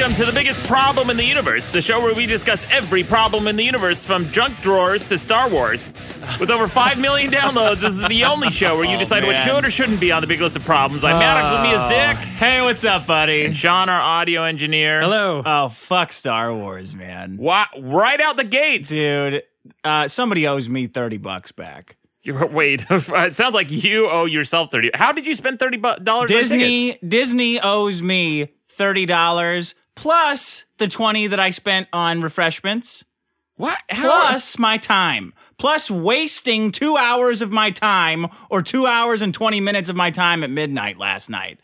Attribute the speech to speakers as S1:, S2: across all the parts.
S1: Welcome to the biggest problem in the universe, the show where we discuss every problem in the universe from junk drawers to Star Wars. With over 5 million downloads, this is the only show where you
S2: Oh,
S1: decide what should or shouldn't be on the big list of problems. I'm Maddox, with me is Dick.
S2: Hey, what's up, buddy?
S1: And Sean, our audio engineer.
S3: Hello.
S2: Oh, fuck Star Wars, man.
S1: Wha- right out the gates.
S2: Dude, uh, somebody owes me 30 bucks back.
S1: You're- Wait, it sounds like you owe yourself 30 How did you spend 30 bu- dollars on?
S2: Disney Disney owes me $30 plus the 20 that I spent on refreshments.
S1: What? How?
S2: Plus my time. Plus wasting two hours of my time or two hours and 20 minutes of my time at midnight last night.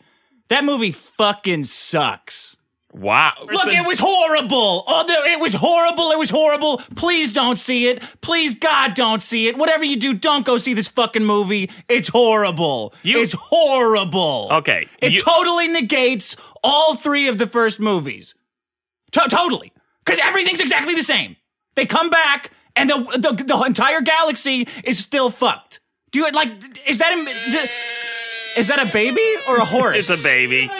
S2: That movie fucking sucks.
S1: Wow.
S2: Look, it was horrible. Oh, it was horrible. It was horrible. Please don't see it. Please, God, don't see it. Whatever you do, don't go see this fucking movie. It's horrible.
S1: You-
S2: it's horrible.
S1: Okay,
S2: It
S1: you-
S2: totally negates all three of the first movies. To- totally. Because everything's exactly the same. They come back, and the, the the entire galaxy is still fucked. Do you like? Is that a, is that a baby or a horse?
S1: It's a baby.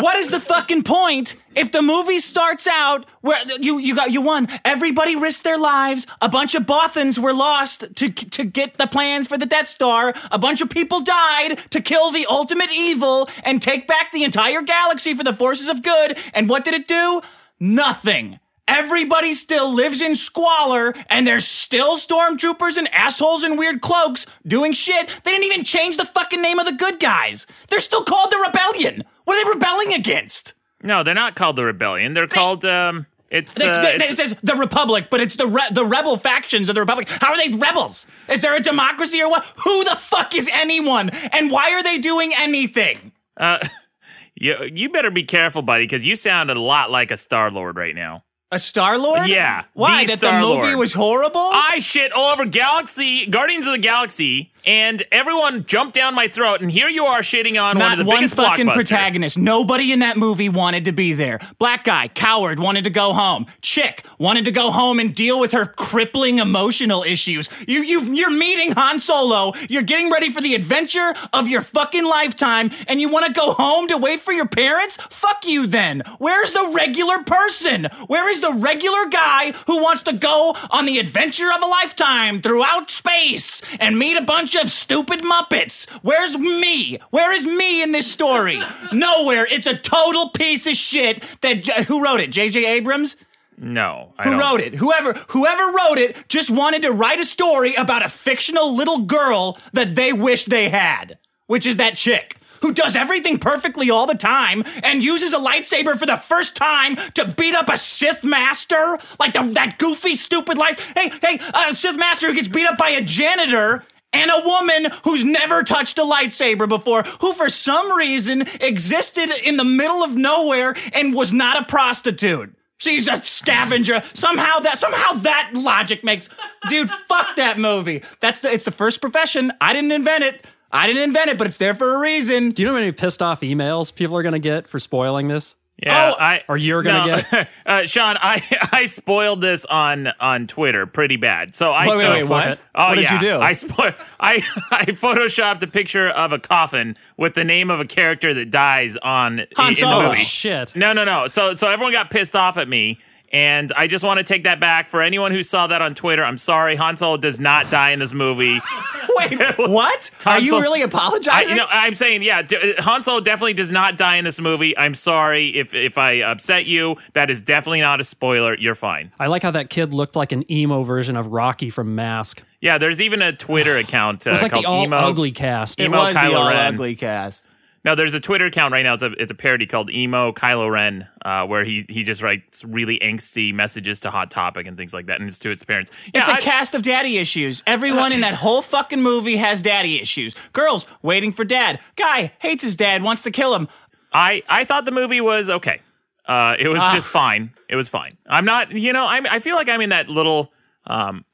S2: What is the fucking point if the movie starts out where you you got you won? Everybody risked their lives. A bunch of Bothans were lost to to get the plans for the Death Star. A bunch of people died to kill the ultimate evil and take back the entire galaxy for the forces of good. And what did it do? Nothing. Everybody still lives in squalor, and there's still stormtroopers and assholes in weird cloaks doing shit. They didn't even change the fucking name of the good guys. They're still called the Rebellion. What are they rebelling against?
S1: No, they're not called the Rebellion. They're called, um, it's,
S2: They-
S1: uh,
S2: they-
S1: it's-
S2: it says the Republic, but it's the re- the rebel factions of the Republic. How are they rebels? Is there a democracy or what? Who the fuck is anyone? And why are they doing anything?
S1: Uh, you, you better be careful, buddy, because you sound a lot like a Star Lord right now.
S2: A Star Lord?
S1: Yeah,
S2: Why?
S1: the
S2: that the movie was horrible?
S1: I shit all over Galaxy, Guardians of the Galaxy, and everyone jumped down my throat, and here you are shitting on one of the
S2: one
S1: biggest
S2: fucking protagonist. Nobody in that movie wanted to be there. Black guy, coward, wanted to go home. Chick wanted to go home and deal with her crippling emotional issues. You, you, you're meeting Han Solo. You're getting ready for the adventure of your fucking lifetime, and you want to go home to wait for your parents? Fuck you, then. Where's the regular person? Where is the regular guy who wants to go on the adventure of a lifetime throughout space and meet a bunch of stupid Muppets? Where's me? Where is me in this story? Nowhere. It's a total piece of shit. That who wrote it? J.J. Abrams.
S1: No, I
S2: Who
S1: don't.
S2: wrote it? Whoever whoever wrote it just wanted to write a story about a fictional little girl that they wish they had, which is that chick who does everything perfectly all the time and uses a lightsaber for the first time to beat up a Sith master, like the, that goofy, stupid light. Hey, hey, a Sith master who gets beat up by a janitor. And a woman who's never touched a lightsaber before, who for some reason existed in the middle of nowhere and was not a prostitute. She's a scavenger. Somehow that somehow that logic makes dude, fuck that movie. That's the it's the first profession. I didn't invent it. I didn't invent it, but it's there for a reason.
S3: Do you know how many pissed off emails people are to get for spoiling this?
S1: Yeah,
S2: Oh,
S1: I,
S3: or you're gonna
S1: no, uh, Sean. I I spoiled this on on Twitter pretty bad. So I
S2: Wait, wait,
S1: took,
S2: wait, what?
S1: Oh
S2: What did
S1: yeah,
S2: you do?
S1: I spo- I I photoshopped a picture of a coffin with the name of a character that dies on
S2: Han
S1: in
S2: Solo.
S1: the movie.
S3: Shit.
S1: No, no, no. So so everyone got pissed off at me. And I just want to take that back for anyone who saw that on Twitter. I'm sorry, Han Solo does not die in this movie.
S2: Wait, what? Are you
S1: Solo-
S2: really
S1: I,
S2: apologizing?
S1: you know, I'm saying, yeah, d- Han Solo definitely does not die in this movie. I'm sorry if if I upset you. That is definitely not a spoiler. You're fine.
S3: I like how that kid looked like an emo version of Rocky from Mask.
S1: Yeah, there's even a Twitter account uh,
S3: It was like
S1: called
S3: the all
S1: emo.
S3: ugly cast.
S2: it
S1: emo
S2: was the all
S1: Ren.
S2: ugly cast.
S1: No, there's a Twitter account right now. It's a it's a parody called emo Kylo Ren, uh, where he he just writes really angsty messages to Hot Topic and things like that, and it's to his parents. Yeah,
S2: It's a
S1: I-
S2: cast of daddy issues. Everyone in that whole fucking movie has daddy issues. Girls waiting for dad. Guy hates his dad, wants to kill him.
S1: I I thought the movie was okay. Uh, it was
S2: Ah.
S1: just fine. It was fine. I'm not, you know, I'm, I feel like I'm in that little, um,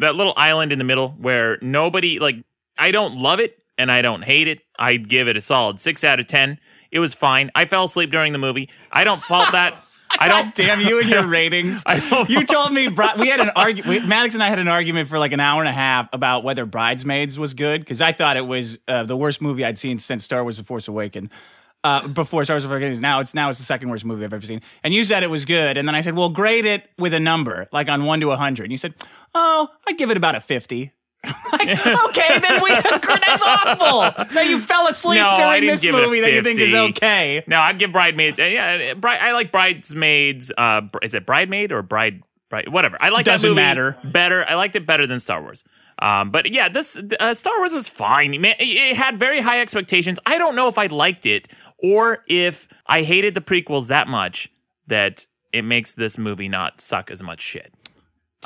S1: that little island in the middle where nobody like. I don't love it and I don't hate it. I'd give it a solid six out of ten. It was fine. I fell asleep during the movie. I don't fault that. I don't.
S2: God damn you and your ratings. You told me Bri- we had an argument. Maddox and I had an argument for like an hour and a half about whether Bridesmaids was good because I thought it was uh, the worst movie I'd seen since Star Wars: The Force Awakens. Uh, before Star Wars: The Force Awakens, now it's now it's the second worst movie I've ever seen. And you said it was good, and then I said, "Well, grade it with a number, like on one to a hundred. And you said, "Oh, I'd give it about a 50. like, okay, then we that's awful. Now you fell asleep
S1: No,
S2: during this
S1: give it a
S2: movie that you think is okay.
S1: No, I'd give Bridesmaids. uh, Yeah, Bride, I like Bridesmaids. Uh, is it Bridemaid or Bride? Bride whatever. I like
S2: Doesn't
S1: that movie
S2: matter.
S1: better. I liked it better than Star Wars. Um, but yeah, this uh, Star Wars was fine. Man, it, it had very high expectations. I don't know if I liked it or if I hated the prequels that much that it makes this movie not suck as much shit.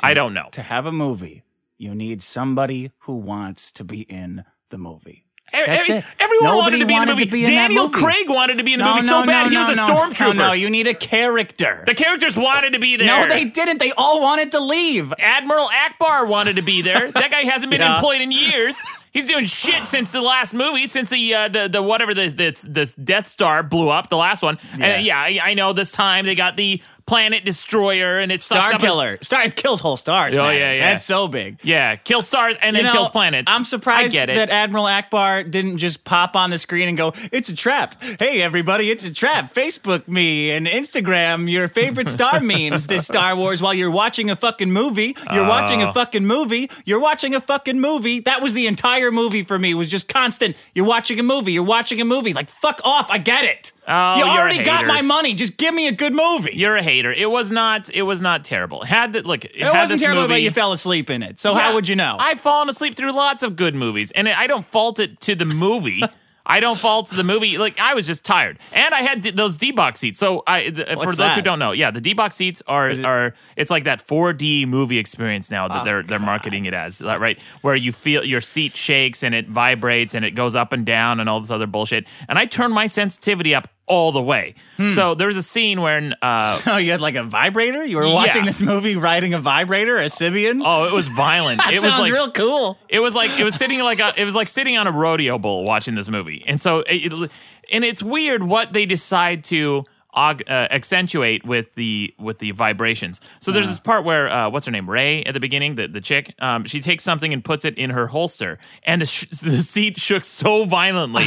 S1: I don't know.
S2: To have a movie, you need somebody who wants to be in the movie. That's
S1: every-
S2: it.
S1: Everyone
S2: Nobody
S1: wanted to be in the movie.
S2: in
S1: Daniel
S2: movie.
S1: Craig wanted to be in the
S2: No,
S1: movie
S2: no,
S1: so bad.
S2: no,
S1: he was a stormtrooper.
S2: No, no, you need a character.
S1: the characters wanted to be there.
S2: no, they didn't. They all wanted to leave.
S1: Admiral Ackbar wanted to be there. That guy hasn't been
S2: Yeah.
S1: employed in years. He's doing shit since the last movie, since the uh, the the whatever the the, the Death Star blew up, the last one. And yeah, I, I know this time they got the planet destroyer, and it sucks
S2: Star
S1: up.
S2: killer. Star it kills whole stars.
S1: Oh,
S2: man.
S1: yeah, yeah.
S2: That's so big.
S1: yeah, kills stars and then
S2: know,
S1: kills planets.
S2: I'm surprised
S1: I get it.
S2: that Admiral Ackbar didn't just pop on the screen and go, "It's a trap." Hey, everybody, it's a trap. Facebook me and Instagram your favorite star memes. This Star Wars while you're watching a fucking movie. You're oh. watching
S1: Oh.
S2: a fucking movie. You're watching a fucking movie. That was the entire movie for me. Was just constant. You're watching a movie. You're watching a movie. Like fuck off. I get it.
S1: Oh,
S2: you already got my money. Just give me a good movie.
S1: You're a hater. It was not. It was not terrible. It had the look. It,
S2: it wasn't terrible,
S1: movie,
S2: but you fell asleep in it. So
S1: Yeah.
S2: how would you know?
S1: I've fallen asleep through lots of good movies, and I don't fault it to the movie. I don't fault the movie. Like I was just tired, and I had d- those D box seats. So I, th- for those who don't know, yeah, the D box seats are are it's like that 4D movie experience now
S2: Oh,
S1: that they're they're marketing it as, uh, right? Where you feel your seat shakes and it vibrates and it goes up and down and all this other bullshit. And I turned my sensitivity up all the way.
S2: Hmm.
S1: So there was a scene where. Uh,
S2: Oh, you had like a vibrator? You were watching
S1: Yeah.
S2: this movie riding a vibrator, a Sybian?
S1: Oh, it was violent. it was like
S2: real cool.
S1: It was like it was sitting like a, it was like sitting on a rodeo bull watching this movie, and so it, it- and it's weird what they decide to uh, accentuate with the with the vibrations. So there's this part where uh, what's her name Rey at the beginning, the the chick, um, she takes something and puts it in her holster, and the, sh- the seat shook so violently.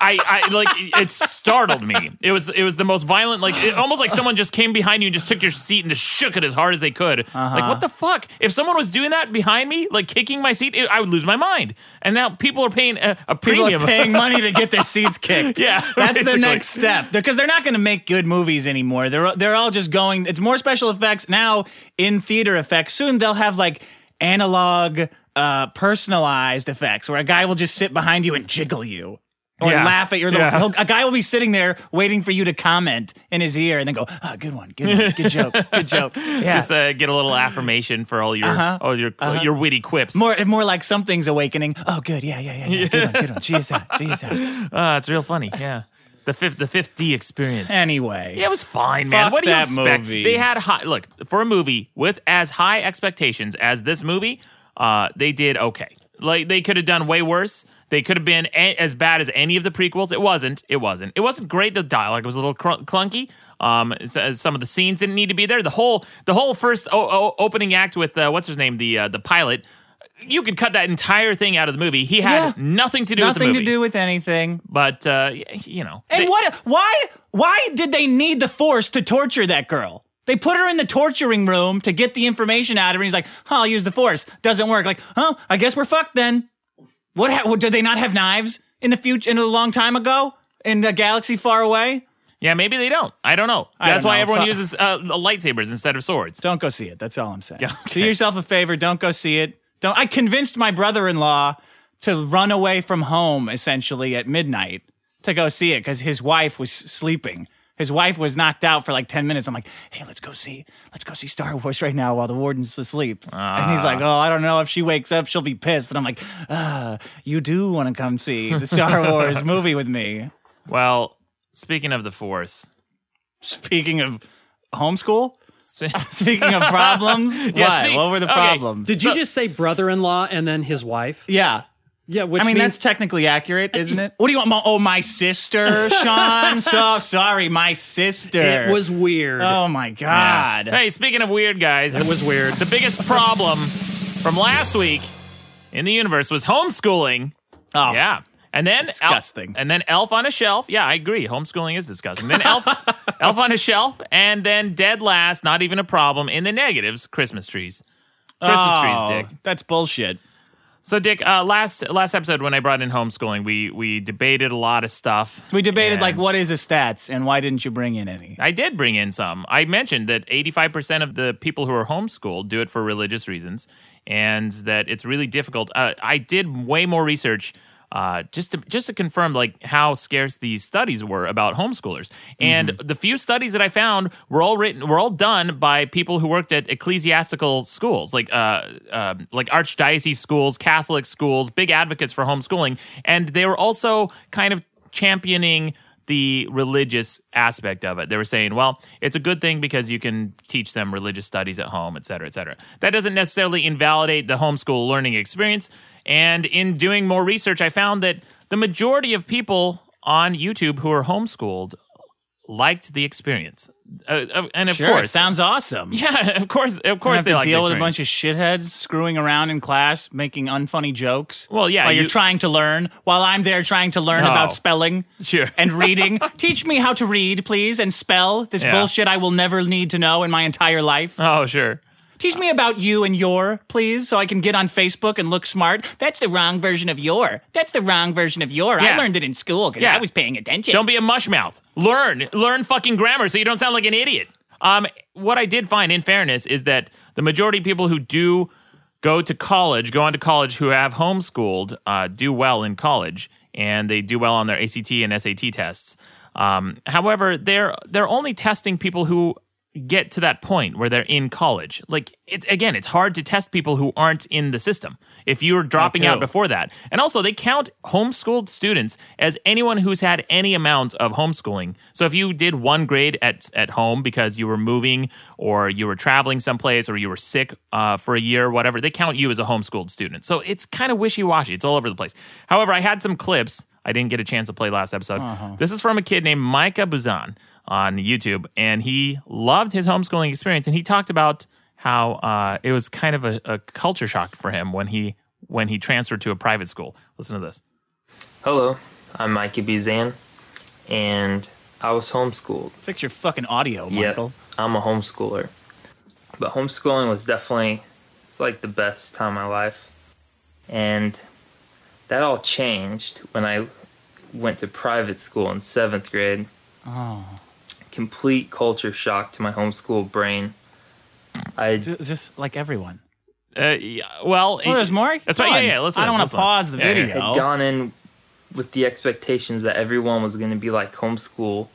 S1: I, I like it startled me. It was it was the most violent, like it, almost like someone just came behind you and just took your seat and just shook it as hard as they could. Like what the fuck? If someone was doing that behind me, like kicking my seat, it, I would lose my mind. And now people are paying a, a
S2: People
S1: premium.
S2: are paying money to get their seats kicked.
S1: Yeah,
S2: that's the next step because they're not going to make good movies anymore. They're they're all just going. It's more special effects now in theater effects. Soon they'll have like analog, uh, personalized effects where a guy will just sit behind you and jiggle you. Or
S1: Yeah.
S2: laugh at your.
S1: Yeah.
S2: he'll- A guy will be sitting there waiting for you to comment in his ear, and then go, "Ah, good one, good one, good joke, good joke." Yeah,
S1: Just uh, get a little affirmation for all your all your your witty quips.
S2: more more like something's awakening. Oh, good, yeah, yeah, yeah, yeah. Good one, good one. Out. She is.
S1: Uh, it's real funny. Yeah, the fifth the fifth D experience.
S2: Anyway,
S1: Yeah, it was fine, man.
S2: Fuck
S1: what do you expect?
S2: movie.
S1: They had high look for a movie with as high expectations as this movie. Uh, they did okay. Like they could have done way worse. They could have been a- as bad as any of the prequels. It wasn't. It wasn't. It wasn't great. The dialogue was a little cr- clunky. Um, uh, some of the scenes didn't need to be there. The whole the whole first o- o- opening act with uh, what's his name the uh, the pilot. You could cut that entire thing out of the movie. He had
S2: Yeah.
S1: nothing to do with the
S2: nothing
S1: movie.
S2: to do with anything.
S1: But uh, you know,
S2: And
S1: they-
S2: what? Why? Why did they need the force to torture that girl? They put her in the torturing room to get the information out of her. And he's like, "Oh, I'll use the force. Doesn't work." Like, oh, I guess we're fucked then. What? Ha- did they not have knives in the future? In a long time ago, in a galaxy far away?
S1: Yeah, maybe they don't. I don't know.
S2: I
S1: That's
S2: don't
S1: why
S2: know.
S1: everyone
S2: Fu-
S1: uses uh, lightsabers instead of swords.
S2: Don't go see it. That's all I'm saying.
S1: Yeah,
S2: Do yourself a favor. Don't go see it. Don't. I convinced my brother-in-law to run away from home essentially at midnight to go see it because his wife was sleeping. His wife was knocked out for like ten minutes. I'm like, hey, let's go see, let's go see Star Wars right now while the warden's asleep. and he's like, oh, I don't know if she wakes up, she'll be pissed. And I'm like, ah, you do want to come see the Star Wars movie with me?
S1: Well, speaking of the Force,
S2: Speaking of homeschool, speaking of problems,
S1: Yeah,
S2: what?
S1: speak-
S2: what were the
S1: okay.
S2: problems?
S3: Did you just say brother-in-law and then his wife?
S2: yeah.
S3: Yeah, which
S2: I mean,
S3: means
S2: that's technically accurate, isn't it? What do you want? My, oh, my sister, Sean. so sorry, my sister.
S3: it was weird.
S2: Oh my god.
S1: hey, speaking of weird guys,
S3: It was weird.
S1: the biggest problem from last week in the universe was homeschooling.
S2: Oh,
S1: Yeah. And then
S2: Disgusting.
S1: Elf, and then Elf on a Shelf. Yeah, I agree. Homeschooling is disgusting. Then Elf, Elf on a Shelf, and then dead last, not even a problem in the negatives. Christmas trees. Christmas
S2: Oh,
S1: trees, Dick.
S2: That's bullshit.
S1: So, Dick, uh, last last episode when I brought in homeschooling, we we debated a lot of stuff.
S2: We debated like what is a stats and why didn't you bring in any?
S1: I did bring in some. I mentioned that 85% of the people who are homeschooled do it for religious reasons, and that it's really difficult. Uh, I did way more research uh, just to just to confirm like how scarce these studies were about homeschoolers. And the few studies that I found were all written, were all done by people who worked at ecclesiastical schools, like uh, uh, like archdiocese schools, Catholic schools, big advocates for homeschooling, and they were also kind of championing the religious aspect of it. They were saying, well, it's a good thing because you can teach them religious studies at home, et cetera, et cetera. That doesn't necessarily invalidate the homeschool learning experience. And in doing more research, I found that the majority of people on YouTube who are homeschooled liked the experience. Uh, uh, and of
S2: Sure, it
S1: course,
S2: sounds awesome.
S1: yeah, of course, of course, they
S2: to
S1: like the
S2: deal with a bunch of shitheads screwing around in class, making unfunny jokes.
S1: Well, yeah,
S2: while
S1: you-
S2: you're trying to learn, while I'm there trying to learn
S1: No.
S2: about spelling,
S1: Sure.
S2: and reading. Teach me how to read, please, and spell this
S1: Yeah.
S2: bullshit I will never need to know in my entire life.
S1: Oh, sure.
S2: Teach me about you and your, please, so I can get on Facebook and look smart. That's the wrong version of your. That's the wrong version of your.
S1: Yeah.
S2: I learned it in school because
S1: Yeah.
S2: I was paying attention.
S1: Don't be a mushmouth. Learn, learn fucking grammar so you don't sound like an idiot. Um, what I did find, in fairness, is that the majority of people who do go to college, go on to college, who have homeschooled, uh, do well in college, and they do well on their ACT and SAT tests. Um, however, they're they're only testing people who get to that point where they're in college. Like it's again, it's hard to test people who aren't in the system. If you're dropping out before that. And also they count homeschooled students as anyone who's had any amount of homeschooling. So if you did one grade at at home because you were moving or you were traveling someplace or you were sick uh, for a year, or whatever, they count you as a homeschooled student. So it's kind of wishy washy. It's all over the place. However, I had some clips. I didn't get a chance to play last episode. This is from a kid named Micah Buzan on YouTube, and he loved his homeschooling experience. And he talked about how uh, it was kind of a, a culture shock for him when he when he transferred to a private school. Listen to this.
S4: Hello, I'm Micah Buzan, and I was homeschooled.
S2: Fix your fucking audio,
S4: Yep,
S2: Michael.
S4: I'm a homeschooler. But homeschooling was definitely, it's like the best time of my life. And that all changed when I went to private school in seventh grade.
S2: Oh.
S4: Complete culture shock to my homeschool brain. I
S2: Just like everyone.
S1: Uh, yeah, well,
S2: Oh, there's more?
S1: That's right. Yeah,
S2: on.
S1: yeah. Listen.
S2: I don't
S1: want
S2: want to pause the
S1: Yeah, yeah, yeah.
S2: video.
S4: had gone in with the expectations that everyone was going to be like homeschool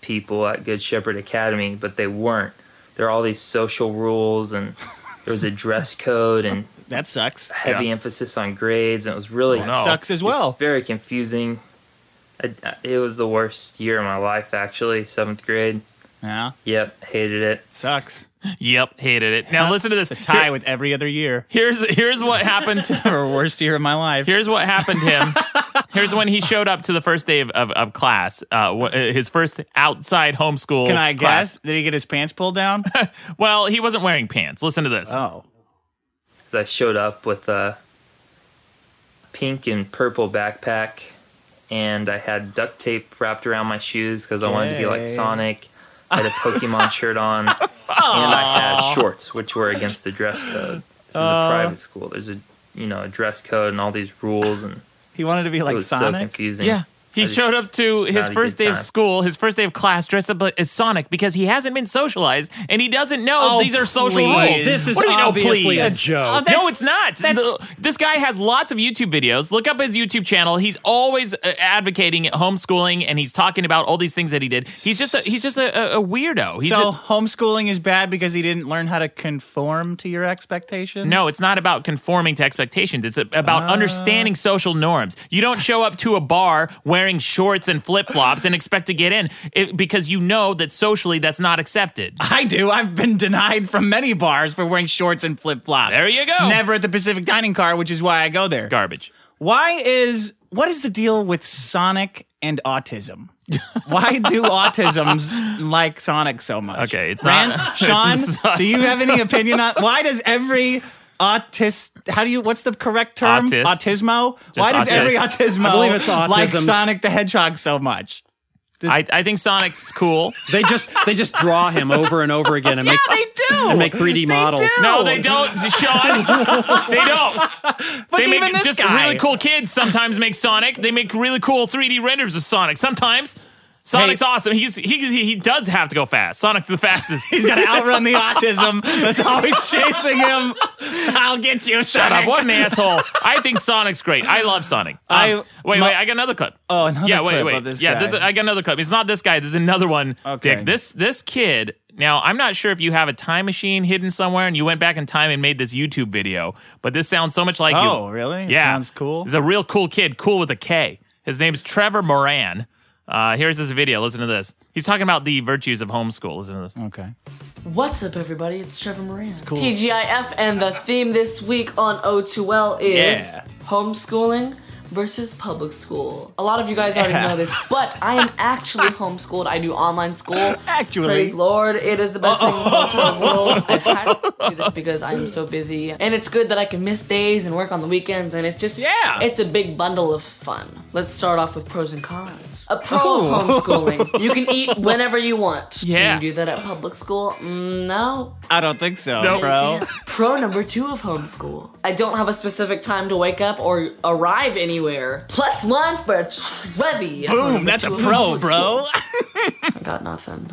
S4: people at Good Shepherd Academy, but they weren't. There are all these social rules, and there was a dress code and
S2: That sucks.
S4: heavy emphasis on grades, and it was really
S1: Oh, no.
S2: Sucks as well.
S4: very confusing. I, I- it was the worst year of my life, actually. Seventh grade.
S2: Yeah,
S4: Yep, hated it.
S2: sucks.
S1: Yep, hated it. Now listen to this.
S2: It's a tie
S1: Here-
S2: with every other year.
S1: here's here's what happened. To,
S2: or worst year of my life.
S1: Here's what happened to him. Here's when he showed up to the first day of, of, of class, uh, wh- uh, his first outside homeschool.
S2: Can I
S1: class.
S2: guess? Did he get his pants pulled down?
S1: Well, he wasn't wearing pants. Listen to this.
S2: oh.
S4: 'Cause I showed up with a pink and purple backpack, and I had duct tape wrapped around my shoes because I wanted to be like Sonic. I had a Pokemon shirt on, and I had shorts, which were against the dress code. This is a private school. There's a you know a dress code and all these rules, and
S2: He wanted to be
S4: it
S2: like
S4: was so
S2: Sonic.
S4: confusing.
S1: Yeah. He showed up to his first
S4: good
S1: day of school, his first day of class, dressed up as Sonic because he hasn't been socialized and he doesn't know
S2: Oh,
S1: these are social
S2: please.
S1: rules.
S3: This is
S1: what do you mean,
S3: obviously a joke.
S2: Oh,
S1: no, it's not. The- this guy has lots of YouTube videos. Look up his YouTube channel. He's always uh, advocating homeschooling, and he's talking about all these things that he did. He's just a, he's just a, a, a weirdo. He's
S2: so
S1: a-
S2: homeschooling is bad because he didn't learn how to conform to your expectations.
S1: no, it's not about conforming to expectations. It's about understanding social norms. You don't show up to a bar wearing shorts and flip flops and expect to get in it, because you know that socially that's not accepted.
S2: I do. I've been denied from many bars for wearing shorts and flip flops.
S1: There you go.
S2: Never at the Pacific Dining Car, which is why I go there.
S1: Garbage.
S2: Why is what is the deal with Sonic and autism? Why do autisms like Sonic so much?
S1: Okay, it's
S2: Ran-
S1: not-
S2: Sean, do you have any opinion on why does every autist. How do you? What's the correct term?
S1: Autist.
S2: Autismo. Why does every
S1: autist.
S2: autismo
S3: I believe it's autism
S2: like
S3: autism's-
S2: Sonic the Hedgehog so much?
S1: I, I think Sonic's cool.
S3: They just they just draw him over and over again and make
S2: they do.
S3: and make 3D models.
S2: do.
S1: No, they don't, Sean. they don't.
S2: But
S1: they
S2: even
S1: make
S2: this
S1: just
S2: guy.
S1: really cool kids sometimes make Sonic. They make really cool 3D renders of Sonic. Sometimes Sonic's awesome. He's he he does have to go fast. Sonic's the fastest.
S2: He's got to outrun the autism that's always chasing him. I'll get you,
S1: Shut
S2: Sonic.
S1: up! What an asshole! I think Sonic's great. I love Sonic. Um,
S2: I-
S1: wait,
S2: my-
S1: wait. I got another clip.
S2: Oh, another
S1: yeah, wait,
S2: clip
S1: wait.
S2: this
S1: yeah,
S2: guy.
S1: This, I got another clip. It's not this guy. This is another one.
S2: Okay.
S1: Dick. This this kid. Now I'm not sure if you have a time machine hidden somewhere and you went back in time and made this YouTube video, but this sounds so much like you.
S2: Oh, really? It
S1: Yeah,
S2: sounds cool.
S1: He's a real cool kid. Cool with a K. His name's Trevor Moran. Uh, here's this video. Listen to this. He's talking about the virtues of homeschool. Listen to this.
S2: Okay.
S5: What's up, everybody? It's Trevor Moran. Cool. TGIF, and the theme this week on O2L is
S2: Yeah.
S5: homeschooling versus public school. A lot of you guys already know this, but I am actually homeschooled. I do online school.
S2: Actually.
S5: Praise Lord, it is the best thing in the world. I've had to do this because I am so busy, and it's good that I can miss days and work on the weekends, and it's just
S2: Yeah.
S5: it's a big bundle of fun. Let's start off with pros and cons. A pro of homeschooling: you can eat whenever you want.
S1: Yeah.
S5: Can you do that at public school? Mm, no,
S2: I don't think so,
S1: Nope.
S2: bro.
S5: Pro number two of homeschool. I don't have a specific time to wake up or arrive anywhere. Plus one for Trevi. Pro
S2: Boom, that's a pro, bro.
S5: I got nothing.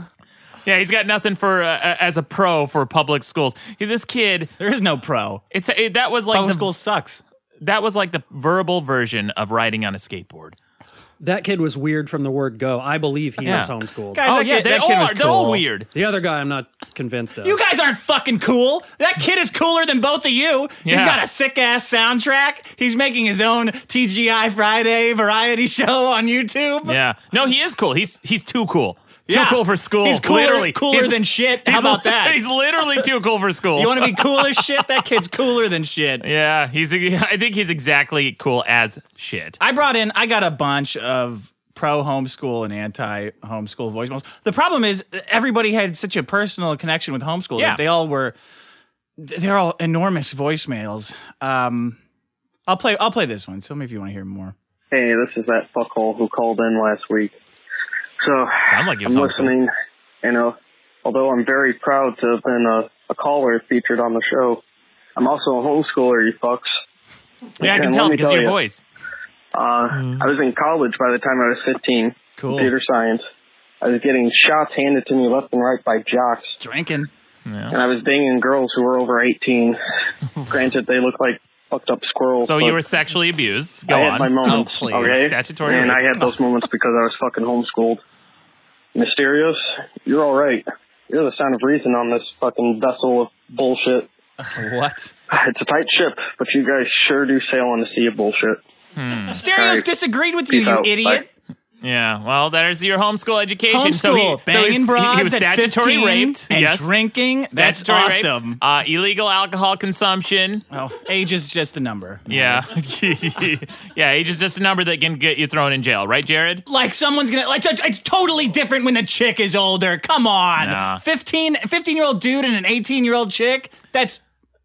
S1: Yeah, he's got nothing for uh, as a pro for public schools. This kid,
S2: there is no pro.
S1: it's it, that was like
S2: Public
S1: the,
S2: school sucks.
S1: that was like the verbal version of riding on a skateboard.
S3: That kid was weird from the word go. I believe he
S1: Yeah.
S3: was homeschooled.
S2: Guys,
S1: Oh
S2: that
S1: yeah,
S2: kid,
S1: they
S2: that kid
S1: all
S2: was
S1: are. They're all
S2: cool.
S1: weird.
S3: The other guy, I'm not convinced of.
S2: You guys aren't fucking cool. That kid is cooler than both of you. He's
S1: Yeah.
S2: got a sick ass soundtrack. He's making his own TGI Friday variety show on YouTube.
S1: Yeah. No, he is cool. He's he's too cool. Too cool for school.
S2: He's cooler,
S1: literally
S2: cooler
S1: He's-
S2: than shit. How about that?
S1: He's literally too cool for school.
S2: you want to be cool as shit? That kid's cooler than shit.
S1: yeah, he's. I think he's exactly cool as shit.
S2: I brought in, I got a bunch of pro homeschool and anti homeschool voicemails. The problem is everybody had such a personal connection with homeschool
S1: Yeah.
S2: that they all were, they're all enormous voicemails. Um, I'll play, I'll play this one. Tell me if you want to hear more.
S6: Hey, this is that fuckhole who called in last week. So
S1: Sounds like he was
S6: I'm
S1: homeschooled.
S6: listening. You know, although I'm very proud to have been a, a caller featured on the show, I'm also a homeschooler. You fucks.
S1: Yeah, I can tell
S6: let me
S1: because of your
S6: you,
S1: voice.
S6: Uh, I was in college by the time I was 15.
S2: Cool.
S6: Computer science. I was getting shots handed to me left and right by jocks,
S2: Drinking.
S6: and I was banging girls who were over 18. Granted, they looked like fucked up squirrels.
S1: So you were sexually abused. Go on.
S6: I had
S1: on.
S6: my moments.
S2: Oh, please.
S6: Okay,
S1: Statutory
S6: and
S1: rape.
S6: I had those moments because I was fucking homeschooled. Mysterious, you're all right. You're the sound of reason on this fucking vessel of bullshit.
S2: What?
S6: It's a tight ship, but you guys sure do sail on the sea of bullshit. Hmm.
S2: Stereos
S6: Alright.
S2: disagreed with you,
S6: Peace
S2: you
S6: out.
S2: idiot.
S1: Yeah, well, there's your homeschool education. so he,
S2: Homeschool,
S1: so he
S2: banging
S1: was,
S2: broads
S1: he was statutory
S2: 15
S1: raped.
S2: and
S1: yes,
S2: drinking. That's awesome.
S1: Uh, illegal alcohol consumption.
S2: Oh, age is just a number.
S1: Yeah, yeah. Age is just a number that can get you thrown in jail, right, Jared?
S2: Like someone's gonna like it's totally different when the chick is older. Come on.
S1: Nah.
S2: 15 15 year old dude and an 18 year old chick. That's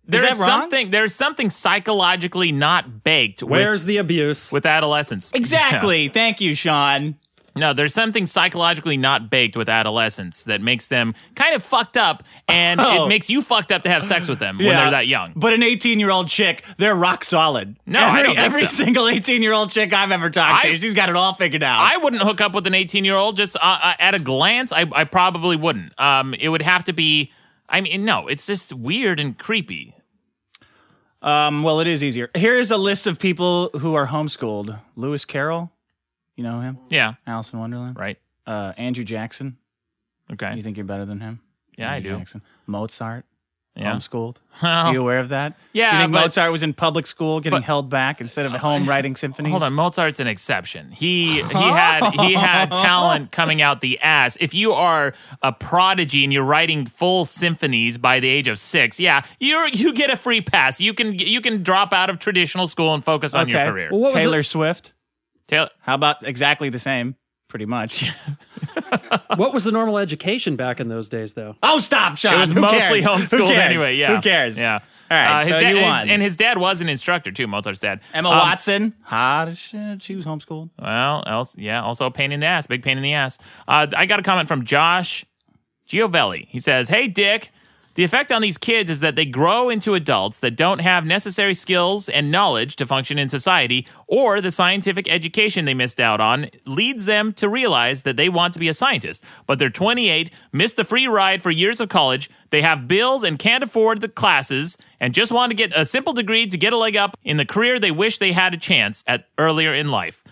S1: There's something. There's something psychologically not baked with,
S3: Where's the abuse?
S1: with adolescence.
S2: Exactly. Thank you, Sean.
S1: No, there's something psychologically not baked with adolescents that makes them kind of fucked up, and
S2: Oh.
S1: it makes you fucked up to have sex with them when they're that young.
S2: But an 18 year old chick, they're rock solid.
S1: No,
S2: every,
S1: I don't think
S2: Every
S1: so.
S2: single 18 year old chick I've ever talked
S1: I-
S2: to, she's got it all figured out.
S1: I wouldn't hook up with an 18 year old just uh, uh, at a glance. I, I probably wouldn't. Um, it would have to be. I mean, no, it's just weird and creepy.
S2: Um, well, it is easier. Here's a list of people who are homeschooled Lewis Carroll. You know him?
S1: Yeah,
S2: Alice in Wonderland.
S1: right.
S2: Uh, Andrew Jackson.
S1: Okay.
S2: You think you're better than him?
S1: Yeah, I do.
S2: Mozart. Mozart.
S1: Yeah.
S2: Homeschooled.
S1: Well,
S2: Are you aware of that?
S1: Yeah,
S2: You think
S1: but-
S2: Mozart was in public school getting
S1: but-
S2: held back instead of at home writing symphonies?
S1: Hold on, Mozart's an exception. He he had he had talent coming out the ass. If you are a prodigy and you're writing full symphonies by the age of six, yeah, you you get a free pass. You can you can drop out of traditional school and focus on your career.
S3: Well,
S2: Taylor
S3: it?
S2: Swift.
S1: Taylor,
S2: How about exactly the same? Pretty much.
S3: What was the normal education back in those days, though?
S2: oh, stop, Sean.
S1: It was
S2: Who
S1: mostly
S2: cares? Who
S1: homeschooled
S2: cares?
S1: anyway. Yeah.
S2: Who cares?
S1: Yeah.
S2: All right,
S1: Uh, his
S2: so
S1: dad,
S2: you
S1: his-
S2: won.
S1: and his dad was an instructor too. Mozart's dad.
S2: Emma
S1: Um,
S2: Watson, hot as shit. She was homeschooled.
S1: Well, else, yeah, also a pain in the ass, big pain in the ass. Uh, I got a comment from Josh Giovelli. He says, "Hey, Dick." The effect on these kids is that they grow into adults that don't have necessary skills and knowledge to function in society, or the scientific education they missed out on leads them to realize that they want to be a scientist. But they're 28, missed the free ride for years of college, they have bills and can't afford the classes, and just want to get a simple degree to get a leg up in the career they wish they had a chance at earlier in life.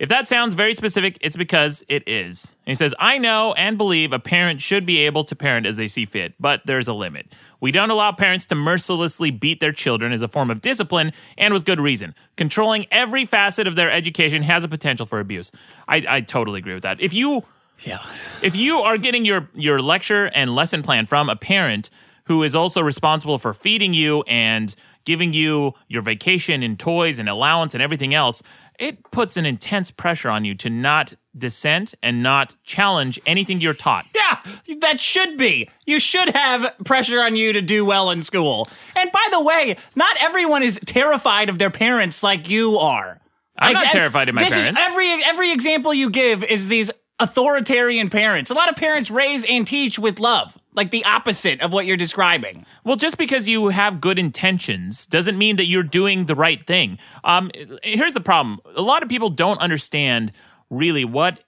S1: If that sounds very specific, it's because it is. And he says, I know and believe a parent should be able to parent as they see fit, but there's a limit. We don't allow parents to mercilessly beat their children as a form of discipline, and with good reason. Controlling every facet of their education has a potential for abuse. I, I totally agree with that. If you
S2: Yeah.
S1: if you are getting your your lecture and lesson plan from a parent who is also responsible for feeding you and giving you your vacation and toys and allowance and everything else, it puts an intense pressure on you to not dissent and not challenge anything you're taught.
S2: Yeah, that should be. You should have pressure on you to do well in school. And by the way, not everyone is terrified of their parents like you are.
S1: I'm
S2: Like,
S1: not terrified of my
S2: this is
S1: parents.
S2: every every example you give is these authoritarian parents. A lot of parents raise and teach with love, like the opposite of what you're describing.
S1: Well, just because you have good intentions doesn't mean that you're doing the right thing. Um, here's the problem: a lot of people don't understand really what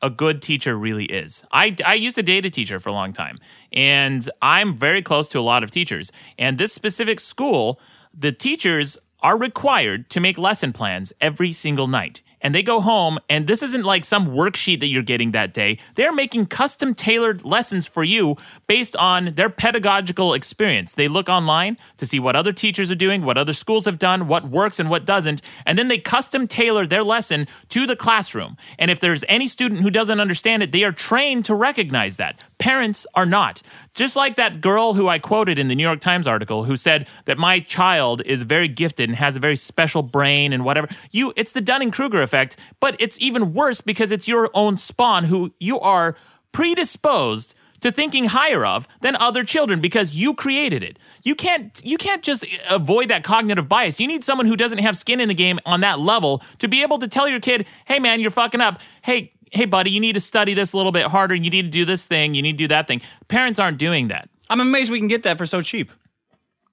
S1: a good teacher really is. I, I used to date a teacher for a long time, and I'm very close to a lot of teachers. And this specific school, the teachers are required to make lesson plans every single night. And they go home, and this isn't like some worksheet that you're getting that day. They're making custom tailored lessons for you based on their pedagogical experience. They look online to see what other teachers are doing, what other schools have done, what works and what doesn't, and then they custom tailor their lesson to the classroom. And if there's any student who doesn't understand it, they are trained to recognize that. Parents are not. Just like that girl who I quoted in the New York Times article who said that my child is very gifted and has a very special brain and whatever. You it's the Dunning-Kruger effect, but it's even worse because it's your own spawn who you are predisposed to thinking higher of than other children because you created it. You can't you can't just avoid that cognitive bias. You need someone who doesn't have skin in the game on that level to be able to tell your kid, "Hey man, you're fucking up. Hey, hey buddy, you need to study this a little bit harder. You need to do this thing, you need to do that thing." Parents aren't doing that.
S2: I'm amazed we can get that for so cheap.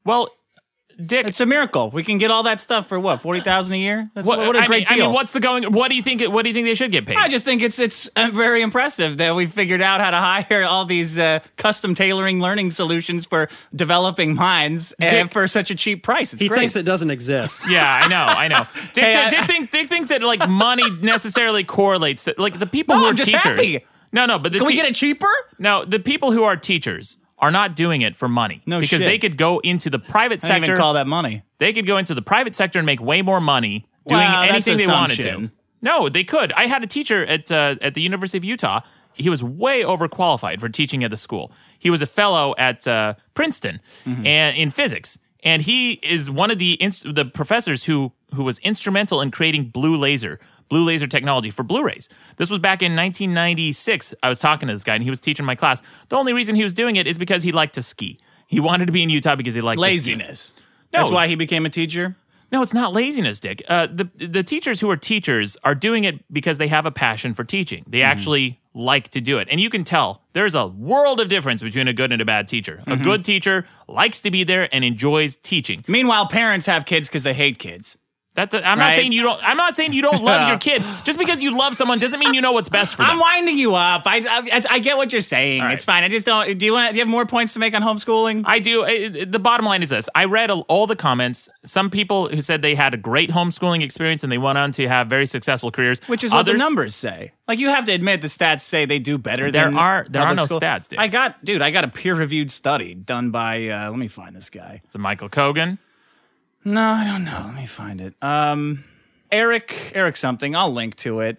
S1: Well, Dick,
S2: It's a miracle. We can get all that stuff for what forty thousand a year. That's what, what a
S1: I
S2: great
S1: mean,
S2: deal.
S1: I mean, what's the going? What do you think? What do you think they should get paid?
S2: I just think it's it's uh, very impressive that we figured out how to hire all these uh, custom tailoring learning solutions for developing minds uh,
S1: Dick-
S2: for such a cheap price. It's
S3: He
S2: great.
S3: thinks it doesn't exist.
S1: Yeah, I know, I know. Dick,
S2: Hey, I-
S1: Dick, thinks Dick thinks that like money necessarily correlates. To, like the people
S2: No,
S1: who are
S2: I'm just
S1: teachers.
S2: happy.
S1: No, no, but the
S2: Can we
S1: te-
S2: get it cheaper?
S1: No, the people who are teachers are not doing it for money.
S2: No
S1: because
S2: shit.
S1: they could go into the private
S2: I
S1: sector.
S2: even call that money.
S1: they could go into the private sector and make way more money doing
S2: Wow,
S1: anything they wanted to. No, they could. I had a teacher at uh, at the University of Utah. He was way overqualified for teaching at the school. He was a fellow at uh, Princeton
S2: Mm-hmm.
S1: and in physics, and he is one of the inst- the professors who who was instrumental in creating blue laser. Blue laser technology for Blu-rays. This was back in 1996. I was talking to this guy, and he was teaching my class. The only reason he was doing it is because he liked to ski. He wanted to be in Utah because he liked to ski.
S2: Laziness. That's why he became a teacher.
S1: No, it's not laziness, Dick. Uh, the the teachers who are teachers are doing it because they have a passion for teaching. They actually like to do it, and you can tell there's a world of difference between a good and a bad teacher. A good teacher likes to be there and enjoys teaching.
S2: Meanwhile, parents have kids because they hate kids.
S1: That's a, I'm not saying you don't. I'm not saying you don't love your kid. Just because you love someone doesn't mean you know what's best for them.
S2: I'm winding you up. I, I I get what you're saying.
S1: Right.
S2: It's fine. I just don't. Do you want? Do you have more points to make on homeschooling?
S1: I do. The bottom line is this: I read all the comments. Some people who said they had a great homeschooling experience and they went on to have very successful careers.
S2: Which is what the numbers say. Like you have to admit, the stats say they do better.
S1: There
S2: than
S1: are- there are no
S2: school.
S1: stats, dude.
S2: I got, dude. I got a peer-reviewed study done by. Uh, let me find this guy.
S1: So Michael Kogan.
S2: No, I don't know. Let me find it. Um, Eric, Eric something. I'll link to it.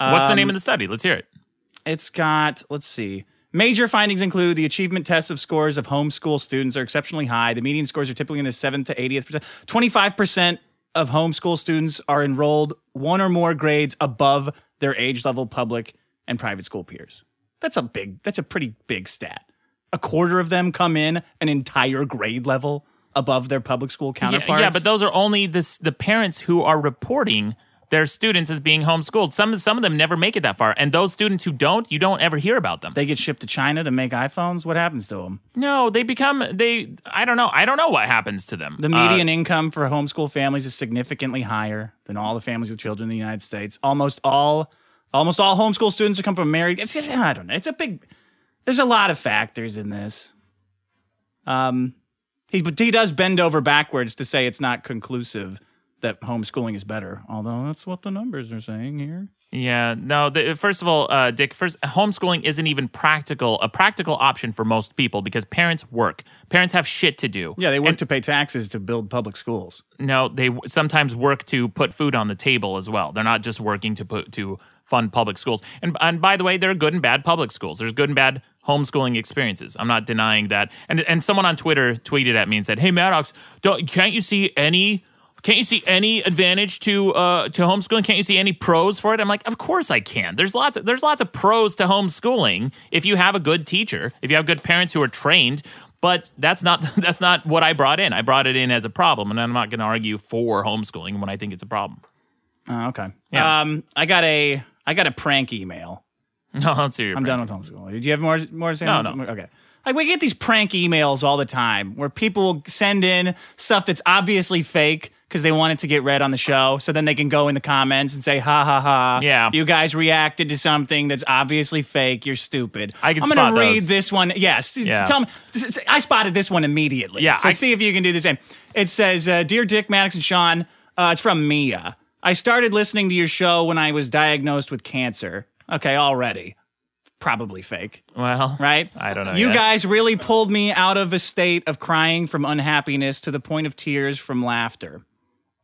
S1: What's the
S2: Um,
S1: name of the study? Let's hear it.
S2: It's got, let's see. Major findings include the achievement tests of scores of homeschool students are exceptionally high. The median scores are typically in the 7th to 80th percent. 25% of homeschool students are enrolled one or more grades above their age level public and private school peers. That's a big, that's a pretty big stat. A quarter of them come in an entire grade level above their public school counterparts.
S1: yeah, but those are only the the parents who are reporting their students as being homeschooled. Some some of them never make it that far, and those students who don't, you don't ever hear about them.
S2: they get shipped to China to make iPhones. What happens to them?
S1: no, they become they. I don't know. I don't know what happens to them.
S2: The
S1: Uh,
S2: median income for homeschool families is significantly higher than all the families with children in the United States. Almost all, almost all homeschool students who come from married. I don't know. It's a big. There's a lot of factors in this. Um, he but he does bend over backwards to say it's not conclusive that homeschooling is better. Although that's what the numbers are saying here.
S1: Yeah, no. The, first of all, uh, Dick, first homeschooling isn't even practical a practical option for most people because parents work. Parents have shit to do.
S2: Yeah, they work to pay taxes to build public schools.
S1: No, they w- sometimes work to put food on the table as well. They're not just working to put to fund public schools. And and by the way, there are good and bad public schools. There's good and bad homeschooling experiences. I'm not denying that. And and someone on Twitter tweeted at me and said, "Hey Maddox, don't, can't you see any?" Can't you see any advantage to uh, to homeschooling? Can't you see any pros for it? I'm like, of course I can. There's lots of there's lots of pros to homeschooling if you have a good teacher, if you have good parents who are trained. But that's not that's not what I brought in. I brought it in as a problem, and I'm not going to argue for homeschooling when I think it's a problem.
S2: Oh, okay.
S1: Yeah.
S2: Um, I got a I got a prank email.
S1: No, let's hear your
S2: I'm
S1: prank.
S2: done with homeschooling. Did you have more more to say?
S1: No, no.
S2: Okay. Like we get these prank emails all the time where people will send in stuff that's obviously fake because they want it to get read on the show. So then they can go in the comments and say, "Ha ha ha!
S1: Yeah.
S2: you guys reacted to something that's obviously fake. You're stupid."
S1: I can
S2: I'm gonna read
S1: those.
S2: this one. Yes,
S1: Yeah.
S2: tell me. I spotted this one immediately.
S1: Yeah,
S2: so
S1: I-
S2: see if you can do the same. It says, uh, "Dear Dick, Maddox, and Sean, uh, it's from Mia. I started listening to your show when I was diagnosed with cancer. Okay, already." Probably fake
S1: Well,
S2: right?
S1: I don't know
S2: You
S1: yet.
S2: guys really pulled me out of a state of crying from unhappiness to the point of tears from laughter.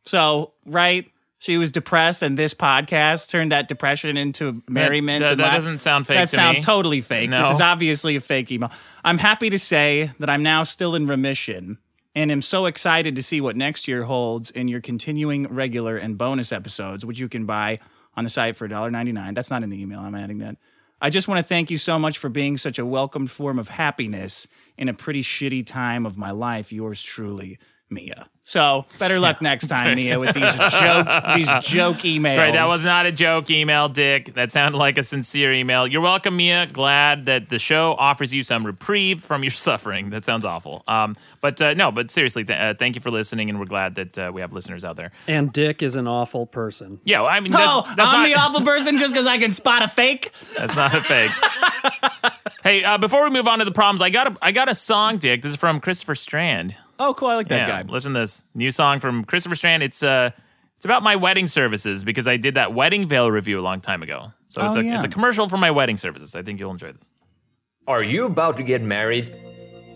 S2: So, right? She was depressed, and this podcast turned that depression into merriment.
S1: that- that
S2: laugh-
S1: doesn't sound fake
S2: That
S1: to
S2: sounds
S1: me.
S2: totally fake.
S1: No.
S2: This is obviously a fake email. I'm happy to say that I'm now still in remission and am so excited to see what next year holds in your continuing regular and bonus episodes, which you can buy on the site for $1.99. That's not in the email. I'm adding that. I just want to thank you so much for being such a welcomed form of happiness in a pretty shitty time of my life. Yours truly, Mia. So better luck next time, Mia, with these joke these joke emails.
S1: Right, that was not a joke email, Dick. That sounded like a sincere email. You're welcome, Mia. Glad that the show offers you some reprieve from your suffering. That sounds awful. Um, but uh, no, but seriously, th- uh, thank you for listening, and we're glad that uh, we have listeners out there.
S3: And Dick is an awful person.
S1: Yeah, well, I mean, that's,
S2: Oh,
S1: that's
S2: I'm
S1: not,
S2: the awful person just because I can spot a fake.
S1: That's not a fake. hey, uh, before we move on to the problems, I got a I got a song, Dick. This is from Christopher Strand.
S2: Oh, cool. I like that
S1: yeah,
S2: guy.
S1: listen to this new song from Christopher Strand. It's uh, it's about my wedding services because I did that wedding veil review a long time ago. So it's
S2: Oh,
S1: a
S2: yeah.
S1: it's a commercial for my wedding services. I think you'll enjoy this.
S7: Are you about to get married?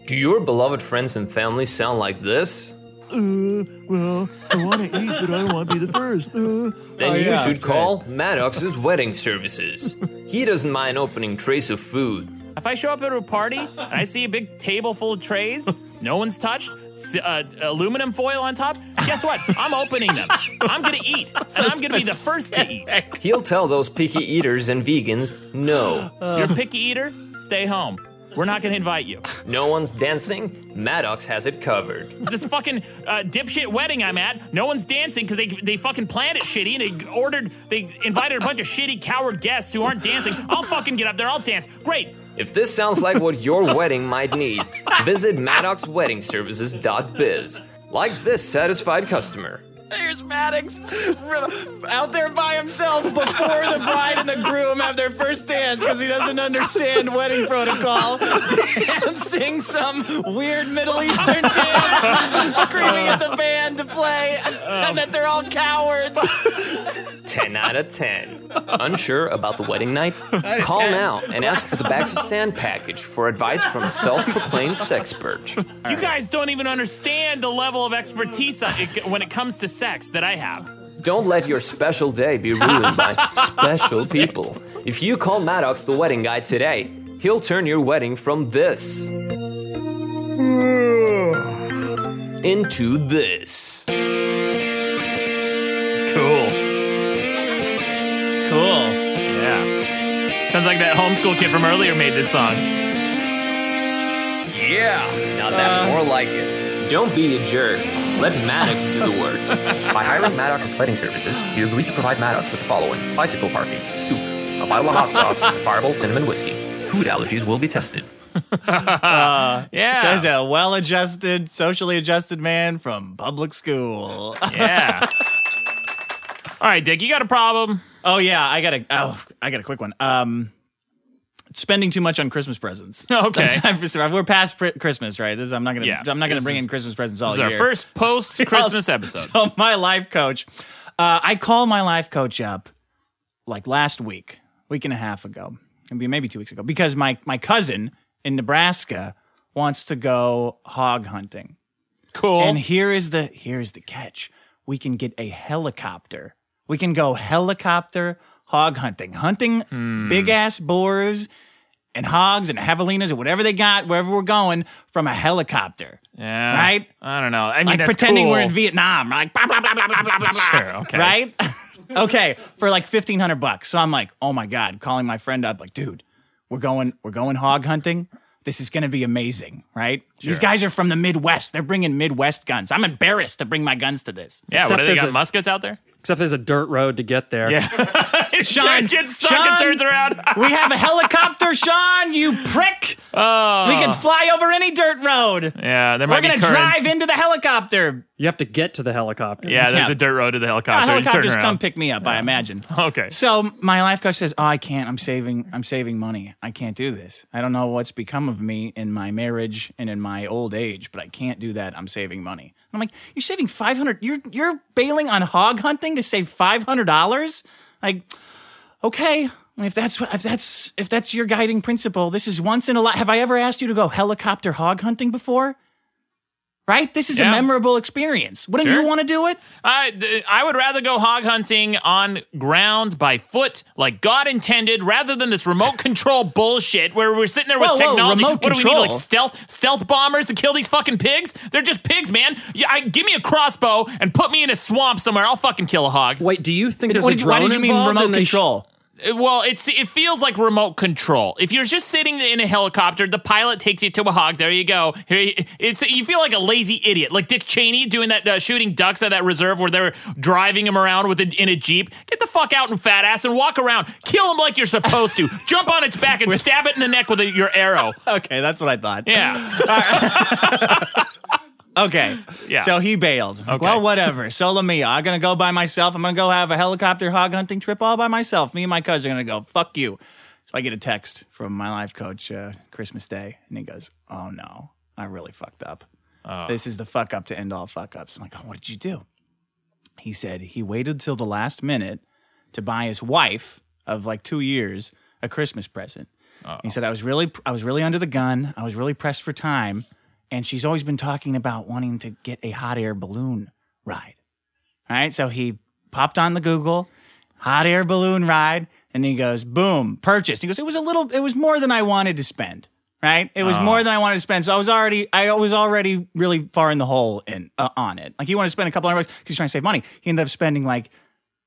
S7: Do your beloved friends and family sound like this?
S8: Well, I want to eat, but I don't want to be the first. Uh,
S7: Then
S2: Oh,
S7: you
S2: yeah,
S7: should
S2: that's
S7: call Maddox's Wedding Services. he doesn't mind opening trays of food.
S1: If I show up at a party and I see a big table full of trays, no one's touched, uh, aluminum foil on top, guess what? I'm opening them. I'm gonna eat, and I'm gonna be the first to eat.
S7: He'll tell those picky eaters and vegans no.
S1: You're a picky eater. Stay home. We're not gonna invite you.
S7: No one's dancing. Maddox has it covered.
S1: This fucking uh, dipshit wedding I'm at, no one's dancing because they they fucking planned it shitty. and They ordered, they invited a bunch of shitty coward guests who aren't dancing. I'll fucking get up there. I'll dance. Great.
S7: If this sounds like what your wedding might need, visit maddoxweddingservices.biz. Like this satisfied customer.
S2: There's Maddox out there by himself before the bride and the groom have their first dance because he doesn't understand wedding protocol. Dancing some weird Middle Eastern dance, screaming at the band to play, and that they're all cowards.
S7: 10 out of 10. Unsure about the wedding night? Call now and ask for the Bags of Sand package for advice from a self proclaimed sexpert.
S1: You guys don't even understand the level of expertise when it comes to sex that I have.
S7: Don't let your special day be ruined by special people. If you call Maddox the wedding guy today, he'll turn your wedding from this into this.
S1: Cool.
S2: Cool.
S1: Yeah. Sounds like that homeschool kid from earlier made this song.
S7: Yeah, now that's uh. more like it. Don't be a jerk. Let Maddox do the work. By hiring Maddox's wedding services, you agree to provide Maddox with the following bicycle parking, soup, a bottle of hot sauce, and fireball cinnamon whiskey. Food allergies will be tested.
S1: Yeah.
S2: Says a well-adjusted, socially adjusted man from public school.
S1: yeah. All right, Dick, you got a problem?
S2: oh yeah, I got a oh, I got a quick one. Um, spending too much on Christmas presents.
S1: Okay.
S2: We're past pr- Christmas, right? This is, I'm not gonna
S1: Yeah.
S2: I'm not gonna
S1: This
S2: bring
S1: is-
S2: in Christmas presents all
S1: This is our first post Christmas episode.
S2: So my life coach, uh, I call my life coach up like last week, week and a half ago, maybe maybe two weeks ago, because my my cousin in Nebraska wants to go hog hunting.
S1: Cool.
S2: And here is the here's the catch. We can get a helicopter. We can go helicopter hog hunting. Hunting
S1: Hmm.
S2: big ass boars and hogs and javelinas or whatever they got wherever we're going from a helicopter.
S1: yeah.
S2: Right?
S1: I don't know. I mean,
S2: Like pretending
S1: cool.
S2: we're in Vietnam. Like blah blah blah blah blah blah blah.
S1: Sure, okay.
S2: Right? okay, for like 1500 bucks. So I'm like, "Oh my god, calling my friend up like, dude, we're going we're going hog hunting. This is going to be amazing, right? These guys are from the Midwest. They're bringing Midwest guns. I'm embarrassed to bring my guns to this.
S1: Yeah,
S3: Except
S1: what do they got?
S3: a-
S1: muskets out there?
S3: Except there's a dirt road to get there.
S1: Yeah.
S2: Sean,
S1: gets stuck
S2: Sean,
S1: and turns around.
S2: we have a helicopter, Sean, you prick.
S1: Oh.
S2: We can fly over any dirt road.
S1: Yeah, there
S2: We're going to drive into the helicopter.
S3: You have to get to the helicopter.
S1: Yeah, there's
S2: Yeah.
S1: a dirt road to the
S2: Uh,
S1: helicopter. You turn
S2: helicopters
S1: around.
S2: come pick me up, I imagine.
S1: Okay.
S2: So my life coach says, "Oh, I can't. I'm saving. I'm saving money. I can't do this. I don't know what's become of me in my marriage and in my old age, but I can't do that. I'm saving money." I'm like, "You're saving five hundred. You're you're bailing on hog hunting to save five hundred dollars? Like, okay." If that's what- if that's if that's your guiding principle, this is once in a lot. Have I ever asked you to go helicopter hog hunting before? Right? This is
S1: Yeah.
S2: a memorable experience. Wouldn't
S1: Sure.
S2: you want to do it?
S1: I, th- I would rather go hog hunting on ground by foot, like God intended, rather than this remote control bullshit where we're sitting there with
S2: Whoa, whoa,
S1: technology.
S2: remote
S1: what do we need, like stealth stealth bombers to kill these fucking pigs? They're just pigs, man. Yeah, I, give me a crossbow and put me in a swamp somewhere. I'll fucking kill a hog.
S3: Wait, do you think there's
S2: What
S3: a
S2: did, why did you mean remote
S3: and they sh-
S2: control?
S1: Well, it's it feels like remote control. If you're just sitting in a helicopter, the pilot takes you to a hog. There you go. Here, you- it's you feel like a lazy idiot, like Dick Cheney doing that uh, shooting ducks at that reserve where they're driving him around with a, in a jeep. Get the fuck out and fat ass and walk around. Kill him like you're supposed to. Jump on its back and stab it in the neck with a, your arrow.
S2: Okay, that's what I thought.
S1: Yeah,
S2: Okay.
S1: Yeah.
S2: So he bails.
S1: Okay.
S2: Well, whatever. Solo mio. I'm gonna go by myself. I'm gonna go have a helicopter hog hunting trip all by myself. Me and my cousin are gonna go. Fuck you. So I get a text from my life coach uh, Christmas Day, and he goes, "Oh no, I really fucked up. This is the fuck up to end all fuck ups." I'm like, "Oh, what did you do?" He said he waited till the last minute to buy his wife of like two years a Christmas present. He said I was really I was really under the gun. I was really pressed for time, and she's always been talking about wanting to get a hot air balloon ride. All right, so he popped on the Google hot air balloon ride, and he goes boom purchased. He goes it was a little it was more than I wanted to spend. Right, it was more than I wanted to spend, so I was already I was already really far in the hole in uh, on it. Like he wanted to spend a couple hundred bucks because he's trying to save money. He ended up spending like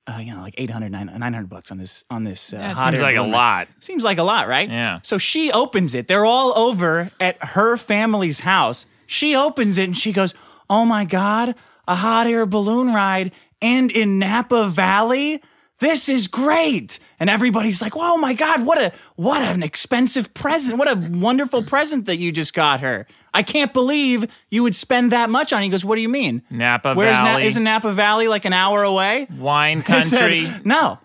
S2: uh, you know, like 800, 900 bucks on this, on this. Uh,
S1: that
S2: hot
S1: seems
S2: air
S1: like a lot.
S2: Seems like a lot, right?
S1: Yeah.
S2: So she opens it. They're all over at her family's house. She opens it and she goes, "Oh my god, a hot air balloon ride and in Napa Valley." This is great. And everybody's like, "Oh my god, what a what an expensive present. What a wonderful present that you just got her." I can't believe you would spend that much on. it." He goes, "What do you mean?"
S1: Napa
S2: Where's Na-
S1: Valley,
S2: isn't Napa Valley like an hour away?
S1: wine
S2: I said,
S1: country.
S2: no.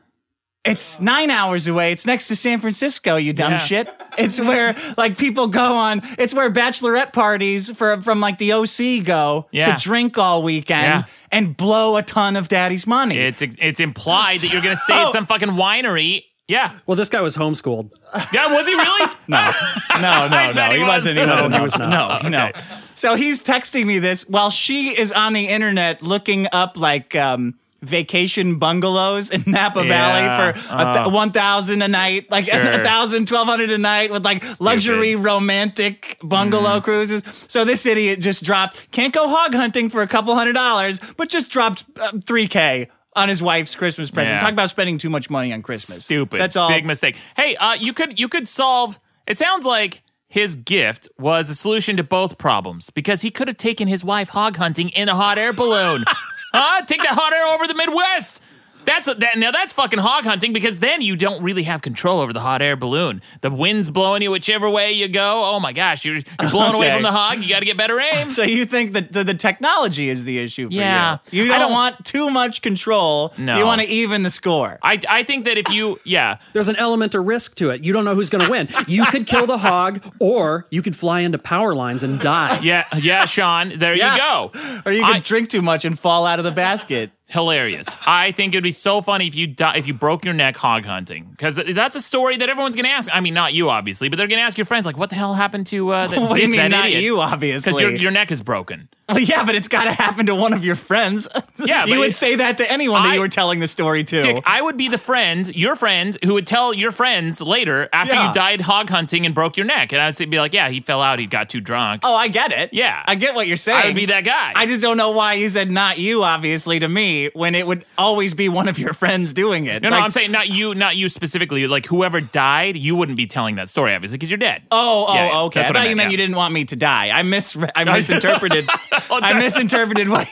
S2: It's nine hours away. It's next to San Francisco, you dumb
S1: Yeah.
S2: shit. It's where like people go on. It's where bachelorette parties for from like the OC go
S1: Yeah.
S2: to drink all weekend
S1: Yeah.
S2: and blow a ton of daddy's money.
S1: It's it's implied that you're gonna stay
S2: Oh.
S1: at some fucking winery. Yeah,
S3: Well, this guy was homeschooled.
S1: yeah. Was he really?
S2: no, no, no, no.
S1: he
S2: He
S1: was.
S2: wasn't. He wasn't.
S3: he was not.
S2: No, no. So he's texting me this while she is on the internet looking up like um, vacation bungalows in Napa
S1: Yeah.
S2: Valley for a th-
S1: Oh.
S2: one thousand a night, like
S1: Sure.
S2: a thousand, twelve hundred a night with like luxury romantic bungalow cruises. So this idiot just dropped. Can't go hog hunting for a couple hundred dollars, but just dropped uh, three k on his wife's Christmas present.
S1: Yeah.
S2: Talk about spending too much money on Christmas.
S1: Stupid.
S2: That's all.
S1: Big mistake. Hey, uh, you could you could solve. It sounds like his gift was a solution to both problems because he could have taken his wife hog hunting in a hot air balloon. huh? Take that hot air over the Midwest. That's a, that, now that's fucking hog hunting because then you don't really have control over the hot air balloon. The wind's blowing you whichever way you go. Oh my gosh, you're, you're blowing away from the hog. You got to get better aim.
S2: So you think that the, the technology is the issue for
S1: Yeah.
S2: you? You
S1: I
S2: don't,
S1: don't-
S2: want too much control.
S1: No.
S2: You want to even the score.
S1: I, I think that if you yeah
S3: There's an element of risk to it. You don't know who's going to win. You could kill the hog, or you could fly into power lines and die.
S1: yeah yeah Sean there
S2: Yeah.
S1: you go
S2: Or you could
S1: I-
S2: drink too much and fall out of the basket.
S1: Hilarious. I think it'd be so funny if you die, if you broke your neck hog hunting because that's a story that everyone's gonna ask. I mean, not you obviously, but they're gonna ask your friends like, "What the hell happened to uh, that
S2: What do you
S1: dick,
S2: mean,
S1: that
S2: not
S1: idiot?"
S2: you, obviously?
S1: because your your neck is broken.
S2: Well, yeah, but it's got to happen to one of your friends.
S1: Yeah, but
S2: you would
S1: it-
S2: say that to anyone that
S1: I-
S2: you were telling the story to.
S1: Dick, I would be the friend, your friend, who would tell your friends later after
S2: Yeah.
S1: you died hog hunting and broke your neck, and I would be like, "Yeah, he fell out. He got too drunk."
S2: oh, I get it.
S1: Yeah.
S2: I get what you're saying.
S1: I would be that guy.
S2: I just don't know why you said not you, obviously, to me, when it would always be one of your friends doing it.
S1: no, no, I'm saying not you, not you specifically. Like whoever died, you wouldn't be telling that story, obviously, because you're dead.
S2: Oh, oh,
S1: Yeah,
S2: okay. I thought
S1: I
S2: you
S1: meant,
S2: meant
S1: yeah.
S2: you didn't want me to die. I mis I misinterpreted. I misinterpreted what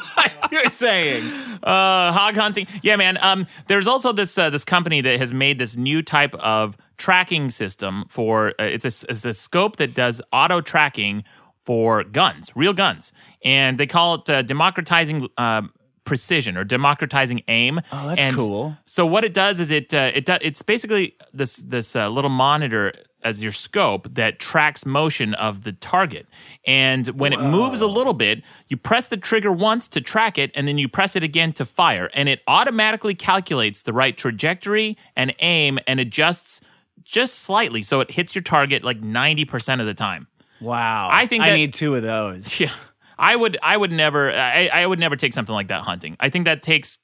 S2: you're saying.
S1: uh, hog hunting. Yeah, man. Um, there's also this uh, this company that has made this new type of tracking system for. Uh, it's a it's a scope that does auto tracking for guns, real guns, and they call it uh, democratizing. Precision or democratizing aim
S2: Oh, that's
S1: And
S2: cool.
S1: so what it does is it uh, it do, it's basically this this uh, little monitor as your scope that tracks motion of the target and when it moves a little bit you press the trigger once to track it and then you press it again to fire and it automatically calculates the right trajectory and aim and adjusts just slightly so it hits your target like 90% of the time
S2: Wow.
S1: I think
S2: I need two of those.
S1: yeah, I would. I would never. I, I would never take something like that hunting. I think that takes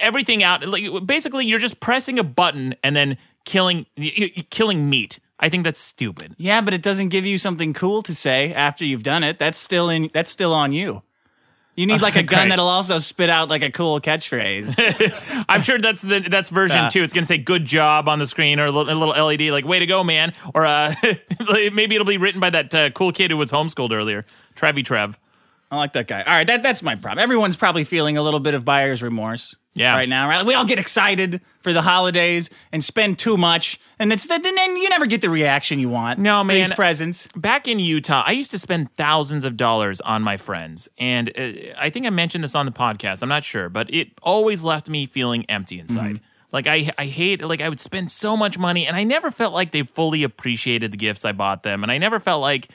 S1: everything out. Like basically, you're just pressing a button and then killing killing meat. I think that's stupid.
S2: Yeah, but it doesn't give you something cool to say after you've done it. That's still in. That's still on you. You need like a gun
S1: Great.
S2: that'll also spit out like a cool catchphrase.
S1: I'm sure that's the that's version
S2: Yeah.
S1: two. It's gonna say "good job" on the screen or a little, a little LED like "way to go, man." Or uh, maybe it'll be written by that uh, cool kid who was homeschooled earlier, Trevi Trev.
S2: I like that guy. All right, that that's my problem. Everyone's probably feeling a little bit of buyer's remorse.
S1: Yeah.
S2: Right now, right? We all get excited for the holidays and spend too much, and it's then then you never get the reaction you want.
S1: No,
S2: for These
S1: man.
S2: presents.
S1: back in Utah, I used to spend thousands of dollars on my friends. And uh, I think I mentioned this on the podcast. I'm not sure, but it always left me feeling empty inside. Like I, I hate like I would spend so much money, and I never felt like they fully appreciated the gifts I bought them, and I never felt like.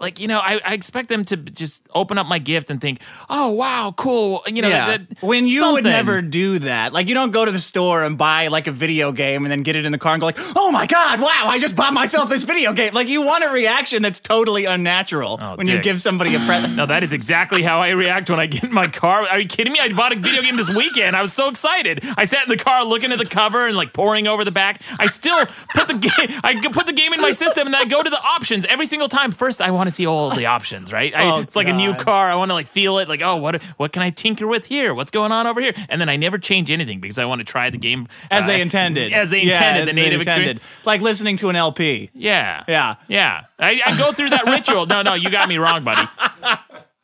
S1: Like you know, I, I expect them to just open up my gift and think, "Oh wow, cool!" You know,
S2: yeah.
S1: that,
S2: when you would never do that. Like you don't go to the store and buy like a video game and then get it in the car and go like, "Oh my god, wow, I just bought myself this video game." Like you want a reaction that's totally unnatural
S1: Oh,
S2: when you give somebody a present.
S1: No, that is exactly how I react when I get in my car. Are you kidding me? I bought a video game this weekend. I was so excited. I sat in the car looking at the cover and like pouring over the back. I still put the game. I put the game in my system and then I go to the options every single time. First, I want to see all the options, right? I,
S2: Oh,
S1: it's like a new car. I want to like feel it. Like, oh, what what can I tinker with here? What's going on over here? And then I never change anything because I want to try the game
S2: as they
S1: uh,
S2: intended.
S1: As they
S2: Yeah,
S1: intended.
S2: as
S1: the
S2: they
S1: native
S2: intended.
S1: experience.
S2: Like listening to an LP.
S1: Yeah.
S2: Yeah.
S1: Yeah. I, I go through that ritual. No, no, you got me wrong, buddy.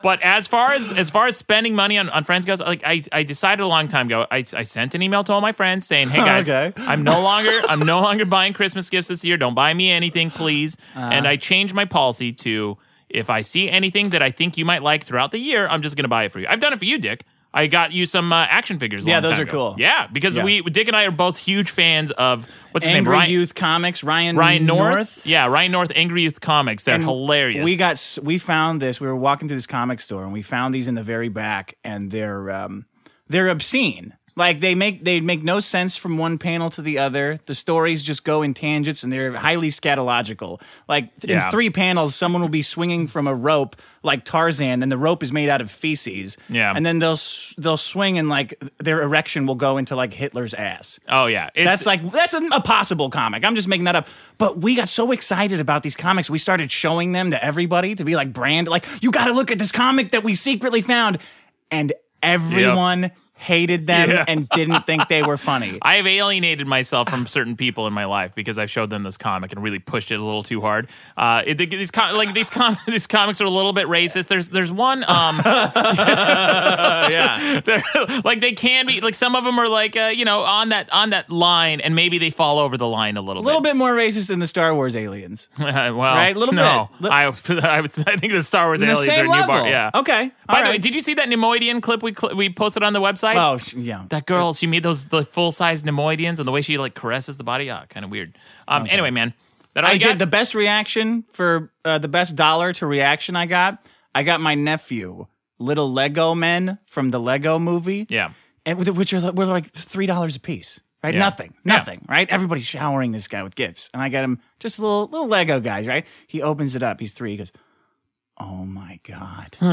S1: But as far as as far as spending money on, on friends goes, like I, I decided a long time ago, I, I sent an email to all my friends saying, "Hey guys,
S2: Okay.
S1: I'm no longer I'm no longer buying Christmas gifts this year. Don't buy me anything, please."
S2: Uh-huh.
S1: and I changed my policy to if I see anything that I think you might like throughout the year, I'm just going to buy it for you. I've done it for you, Dick. I got you some uh, action figures. a
S2: Yeah, those are
S1: ago.
S2: cool.
S1: Yeah, because
S2: Yeah.
S1: we Dick and I are both huge fans of what's his name,
S2: Angry
S1: Ryan,
S2: Youth Comics, Ryan
S1: Ryan North? Yeah, Ryan North, Angry Youth Comics. They're
S2: And
S1: hilarious.
S2: We got we found this. We were walking through this comic store and we found these in the very back, and they're um, they're obscene. Like they make they make no sense from one panel to the other. The stories just go in tangents, and they're highly scatological. Like
S1: Yeah.
S2: in three panels, someone will be swinging from a rope like Tarzan, and the rope is made out of feces.
S1: Yeah.
S2: and then they'll they'll swing, and like their erection will go into like Hitler's ass.
S1: oh yeah, it's,
S2: That's like that's a, a possible comic. I'm just making that up. But we got so excited about these comics, we started showing them to everybody to be like brand, like you got to look at this comic that we secretly found, and everyone hated them
S1: Yeah.
S2: and didn't think they were funny.
S1: I have alienated myself from certain people in my life because I showed them this comic and really pushed it a little too hard. Uh, it, these com- like these com- these comics are a little bit racist. There's there's one um yeah they're, like they can be like some of them are like uh, you know on that on that line and maybe they fall over the line a little bit.
S2: A little bit more racist than the Star Wars aliens.
S1: well,
S2: Right, a little
S1: no,
S2: bit.
S1: I, I, I think the Star Wars aliens are new bar. Yeah.
S2: Okay.
S1: By
S2: all
S1: the way, did you see that Neimoidian clip we cl- we posted on the website?
S2: Oh, sh- yeah.
S1: That girl, she made those the full size Neimoidians and the way she like caresses the body. Ah, kind of weird. Um. Anyway, man, that I,
S2: I did the best reaction for uh, the best dollar to reaction I got. I got my nephew, little Lego men from the Lego movie.
S1: yeah.
S2: and which was were like three dollars a piece. Right,
S1: Yeah.
S2: nothing,
S1: Yeah.
S2: nothing. Right, everybody's showering this guy with gifts, and I got him just little little Lego guys. Right, he opens it up. He's three. He goes, "Oh my god!" one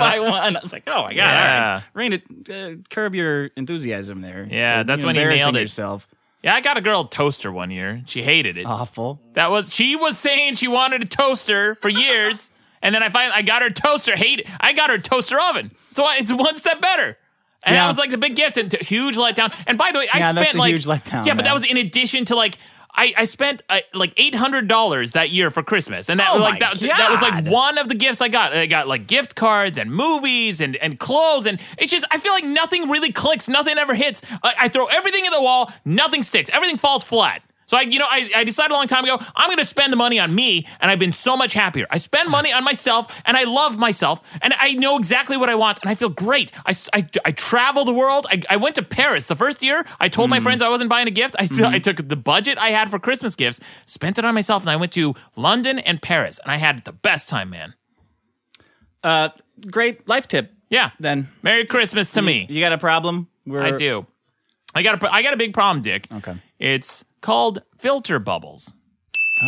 S2: by one. I was like, "Oh my god!"
S1: Yeah.
S2: All right. Rein it, uh, curb your enthusiasm there.
S1: Yeah,
S2: You're
S1: that's when you nailed it.
S2: yourself.
S1: Yeah, I got a girl a toaster one year. She hated it.
S2: Awful.
S1: That was she was saying she wanted a toaster for years, and then I finally I got her toaster. Hate it. I got her toaster oven. So I- it's one step better. And that was like the big gift and t- huge letdown. And by the way, I
S2: Yeah,
S1: spent like
S2: huge letdown,
S1: Yeah, but that was in addition to like. I, I spent uh, like eight hundred dollars that year for Christmas, and that
S2: Oh
S1: like that, that was like one of the gifts I got. I got like gift cards and movies and and clothes, and it's just I feel like nothing really clicks, nothing ever hits. I, I throw everything at the wall, nothing sticks, everything falls flat. So I, you know, I, I decided a long time ago I'm going to spend the money on me, and I've been so much happier. I spend money on myself, and I love myself, and I know exactly what I want, and I feel great. I, I, I travel the world. I, I went to Paris the first year. I told my friends I wasn't buying a gift. I, I took the budget I had for Christmas gifts, spent it on myself, and I went to London and Paris, and I had the best time, man.
S2: Uh, great life tip.
S1: Yeah.
S2: Then
S1: Merry Christmas to me.
S2: you got a problem? We're,
S1: I do. I got a I got a big problem, Dick.
S2: Okay.
S1: It's called filter bubbles.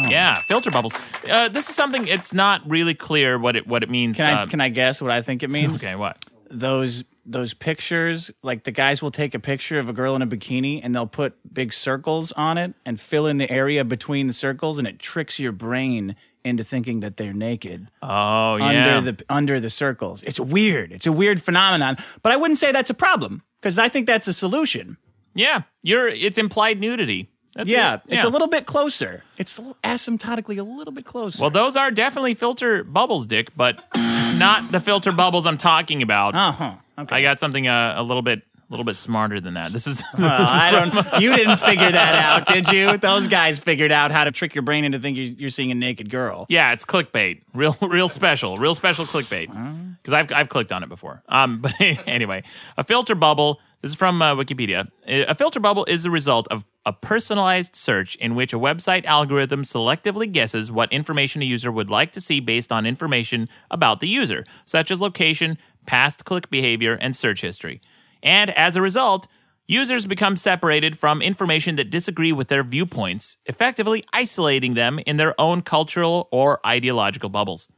S1: Yeah, filter bubbles. Uh, this is something. It's not really clear what it what it means.
S2: Can I
S1: uh,
S2: can I guess what I think it means?
S1: okay, what?
S2: those those pictures like the guys will take a picture of a girl in a bikini and they'll put big circles on it and fill in the area between the circles and it tricks your brain into thinking that they're naked
S1: Oh yeah.
S2: under the under the circles it's weird it's a weird phenomenon but i wouldn't say that's a problem because i think that's a solution
S1: yeah, you're. It's implied nudity. That's
S2: yeah
S1: it.
S2: it's a little bit closer it's asymptotically a little bit closer
S1: Well, those are definitely filter bubbles, Dick, but not the filter bubbles I'm talking about.
S2: uh-huh okay
S1: I got something uh, a little bit a little bit smarter than that. This is.
S2: Well, I don't. You didn't figure that out, did you? Those guys figured out how to trick your brain into thinking you're seeing a naked girl.
S1: Yeah, it's clickbait. Real, real special, real special clickbait. Because I've I've clicked on it before. Um, but anyway, a filter bubble. This is from uh, Wikipedia. A filter bubble is the result of a personalized search in which a website algorithm selectively guesses what information a user would like to see based on information about the user, such as location, past click behavior, and search history. And as a result, Users become separated from information that disagree with their viewpoints, effectively isolating them in their own cultural or ideological bubbles.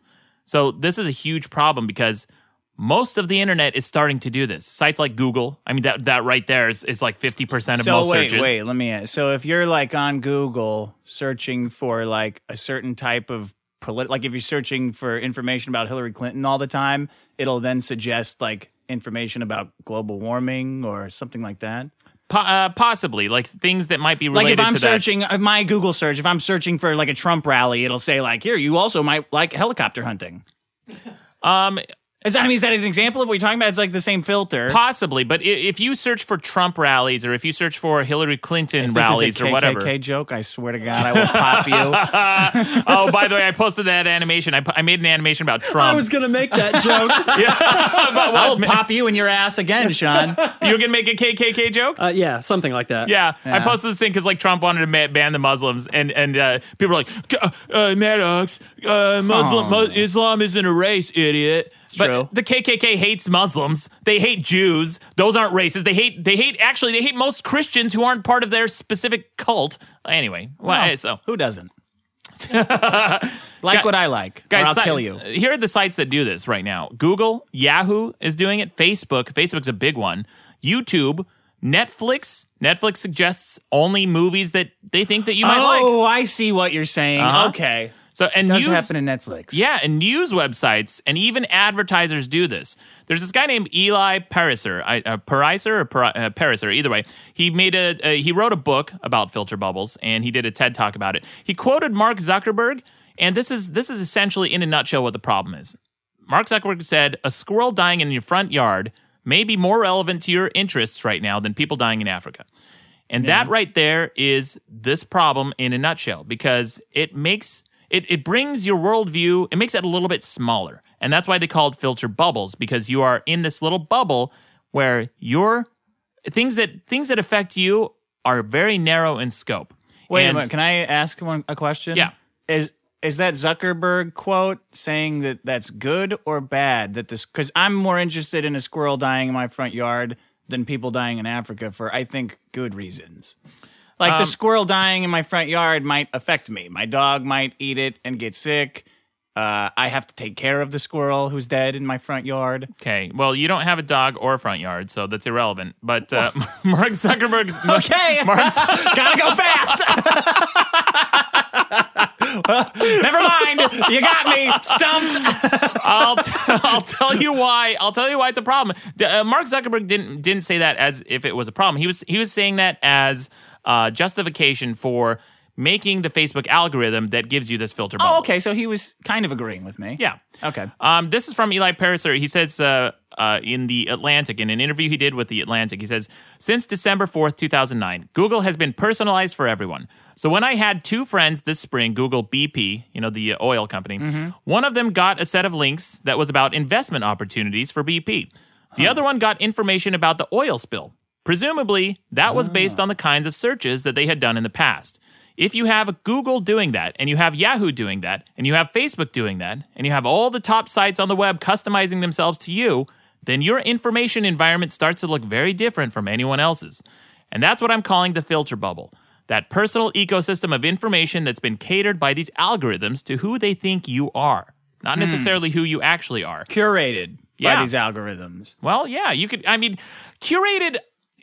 S1: So, this is a huge problem because most of the internet is starting to do this. Sites like Google, I mean, that, that right there is, is like 50% of
S2: So
S1: most
S2: wait,
S1: searches.
S2: wait. Let me. Ask. So if you're like on Google searching for like a certain type of polit, like if you're searching for information about Hillary Clinton all the time, it'll then suggest like information about global warming or something like that.
S1: Po- uh, possibly, like things that might be related.
S2: Like if I'm
S1: that.
S2: searching uh, my Google search, if I'm searching for like a Trump rally, it'll say like, "Here, you also might like helicopter hunting."
S1: Um,
S2: Is that, I mean, is that an example of what you're talking about? It's like the same filter.
S1: possibly, but i- if you search for Trump rallies or if you search for Hillary Clinton
S2: If this
S1: rallies
S2: is a
S1: or
S2: KKK
S1: whatever.
S2: joke, I swear to God, I will pop you.
S1: oh, by the way, I posted that animation. I, pu- I made an animation about Trump.
S3: I was gonna make that joke.
S2: I will pop you in your ass again, Sean.
S1: you were gonna make a KKK joke?
S3: Uh, yeah, something like that.
S1: yeah, I posted this thing because like Trump wanted to ma- ban the Muslims, and and uh, people were like, uh, uh, Maddox, uh, Muslim. Mu- Islam isn't a race, idiot. But
S2: true.
S1: the KKK hates Muslims. They hate Jews. Those aren't races. They hate. They hate. Actually, they hate most Christians who aren't part of their specific cult. Anyway, well,
S2: Oh,
S1: so
S2: who doesn't? like what I like,
S1: Guys,
S2: I'll
S1: si-
S2: kill you.
S1: Here are the sites that do this right now Google, Yahoo is doing it, Facebook, Facebook's a big one, YouTube, Netflix. Netflix suggests only movies that they think that you might like.
S2: Oh, I see what you're saying.
S1: Uh-huh.
S2: Okay.
S1: So and
S2: Does
S1: news,
S2: happen in Netflix.
S1: yeah, and news websites and even advertisers do this. There's this guy named Eli Pariser, uh, Pariser or Pari- uh, Pariser, either way. He made a uh, he wrote a book about filter bubbles and he did a TED talk about it. He quoted Mark Zuckerberg, and this is this is essentially in a nutshell what the problem is. Mark Zuckerberg said, "A squirrel dying in your front yard may be more relevant to your interests right now than people dying in Africa." And that right there is this problem in a nutshell because it makes it, it brings your worldview, it makes it a little bit smaller. And that's why they call it filter bubbles, because you are in this little bubble where your things that things that affect you are very narrow in scope.
S2: Wait
S1: And-
S2: a minute. Can I ask one a question?
S1: Yeah.
S2: Is is that Zuckerberg quote saying that that's good or bad? That this because I'm more interested in a squirrel dying in my front yard than people dying in Africa for I think good reasons. Like the
S1: Um,
S2: squirrel dying in my front yard might affect me. My dog might eat it and get sick. Uh, I have to take care of the squirrel who's dead in my front yard.
S1: Okay, well, you don't have a dog or a front yard, so that's irrelevant. But uh, Mark Zuckerberg's
S2: Okay,
S1: Mark,
S2: gotta go fast. Never mind, you got me stumped.
S1: I'll t- I'll tell you why. I'll tell you why it's a problem. D- uh, Mark Zuckerberg didn't didn't say that as if it was a problem. He was he was saying that as uh, justification for making the Facebook algorithm that gives you this filter. Bubble.
S2: Oh, okay. So he was kind of agreeing with me.
S1: Yeah.
S2: Okay.
S1: Um, this is from Eli Pariser. He says uh, uh, in the Atlantic, in an interview he did with the Atlantic, he says, Since December 4th, 2009, Google has been personalized for everyone. So when I had two friends this spring, Google BP, you know, the oil company, one of them got a set of links that was about investment opportunities for BP. The other one got information about the oil spill. Presumably, that was ah. based on the kinds of searches that they had done in the past. If you have Google doing that, and you have Yahoo doing that, and you have Facebook doing that, and you have all the top sites on the web customizing themselves to you, then your information environment starts to look very different from anyone else's. And that's what I'm calling the filter bubble that personal ecosystem of information that's been catered by these algorithms to who they think you are, not hmm. necessarily who you actually are.
S2: Curated
S1: Yeah.
S2: by these algorithms.
S1: Well, yeah, you could. I mean, curated.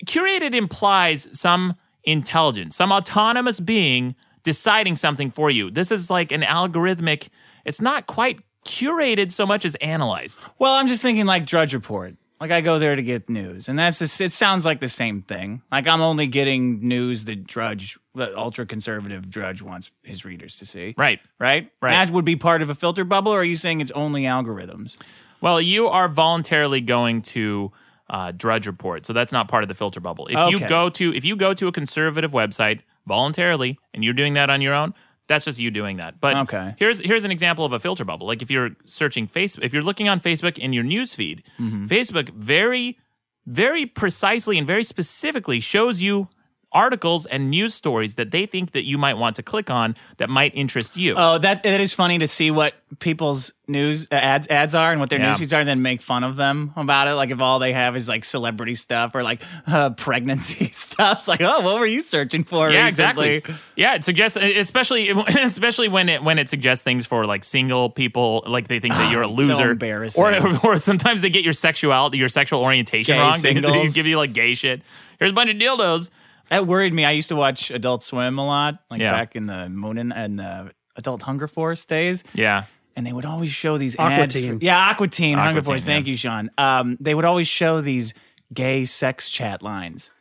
S1: Curated implies some intelligence, some autonomous being deciding something for you. This is like an algorithmic. It's not quite curated so much as analyzed.
S2: Well, I'm just thinking like Drudge Report. Like I go there to get news, and that's just, it. Sounds like the same thing. Like I'm only getting news that Drudge, the ultra conservative Drudge, wants his readers to see.
S1: Right.
S2: Right.
S1: Right.
S2: That would be part of a filter bubble. Or are you saying it's only algorithms?
S1: Well, you are voluntarily going to uh, Drudge Report, so that's not part of the filter bubble. If you go to if you go to a conservative website voluntarily and you're doing that on your own, that's just you doing that. But
S2: Okay.
S1: here's here's an example of a filter bubble. Like if you're searching Facebook, if you're looking on Facebook in your news feed,
S2: Mm-hmm.
S1: Facebook very very precisely and very specifically shows you articles and news stories that they think that you might want to click on that might interest you.
S2: Oh, that that is funny to see what people's news uh, ads ads are and what their
S1: Yeah.
S2: news feeds are, and then make fun of them about it. Like if all they have is like celebrity stuff or like uh, pregnancy stuff. It's like, oh, what were you searching for?
S1: yeah,
S2: recently?
S1: exactly. Yeah, it suggests, especially especially when it when it suggests things for like single people, like they think that you're a
S2: Oh, so
S1: loser,
S2: embarrassing.
S1: or or sometimes they get your sexuality, your sexual orientation
S2: Gay
S1: wrong. They, they
S2: singles.
S1: give you like gay shit. Here's a bunch of dildos.
S2: That worried me. I used to watch Adult Swim a lot, like
S1: Yeah.
S2: back in the Moonin and the Adult Hunger Force days.
S1: Yeah,
S2: And they would always show these
S3: Aqua
S2: ads.
S3: Teen.
S2: For, yeah, Aqua Teen,
S1: Aqua
S2: Hunger
S1: Teen,
S2: Force. Thank you, Sean. Um, they would always show these gay sex chat lines.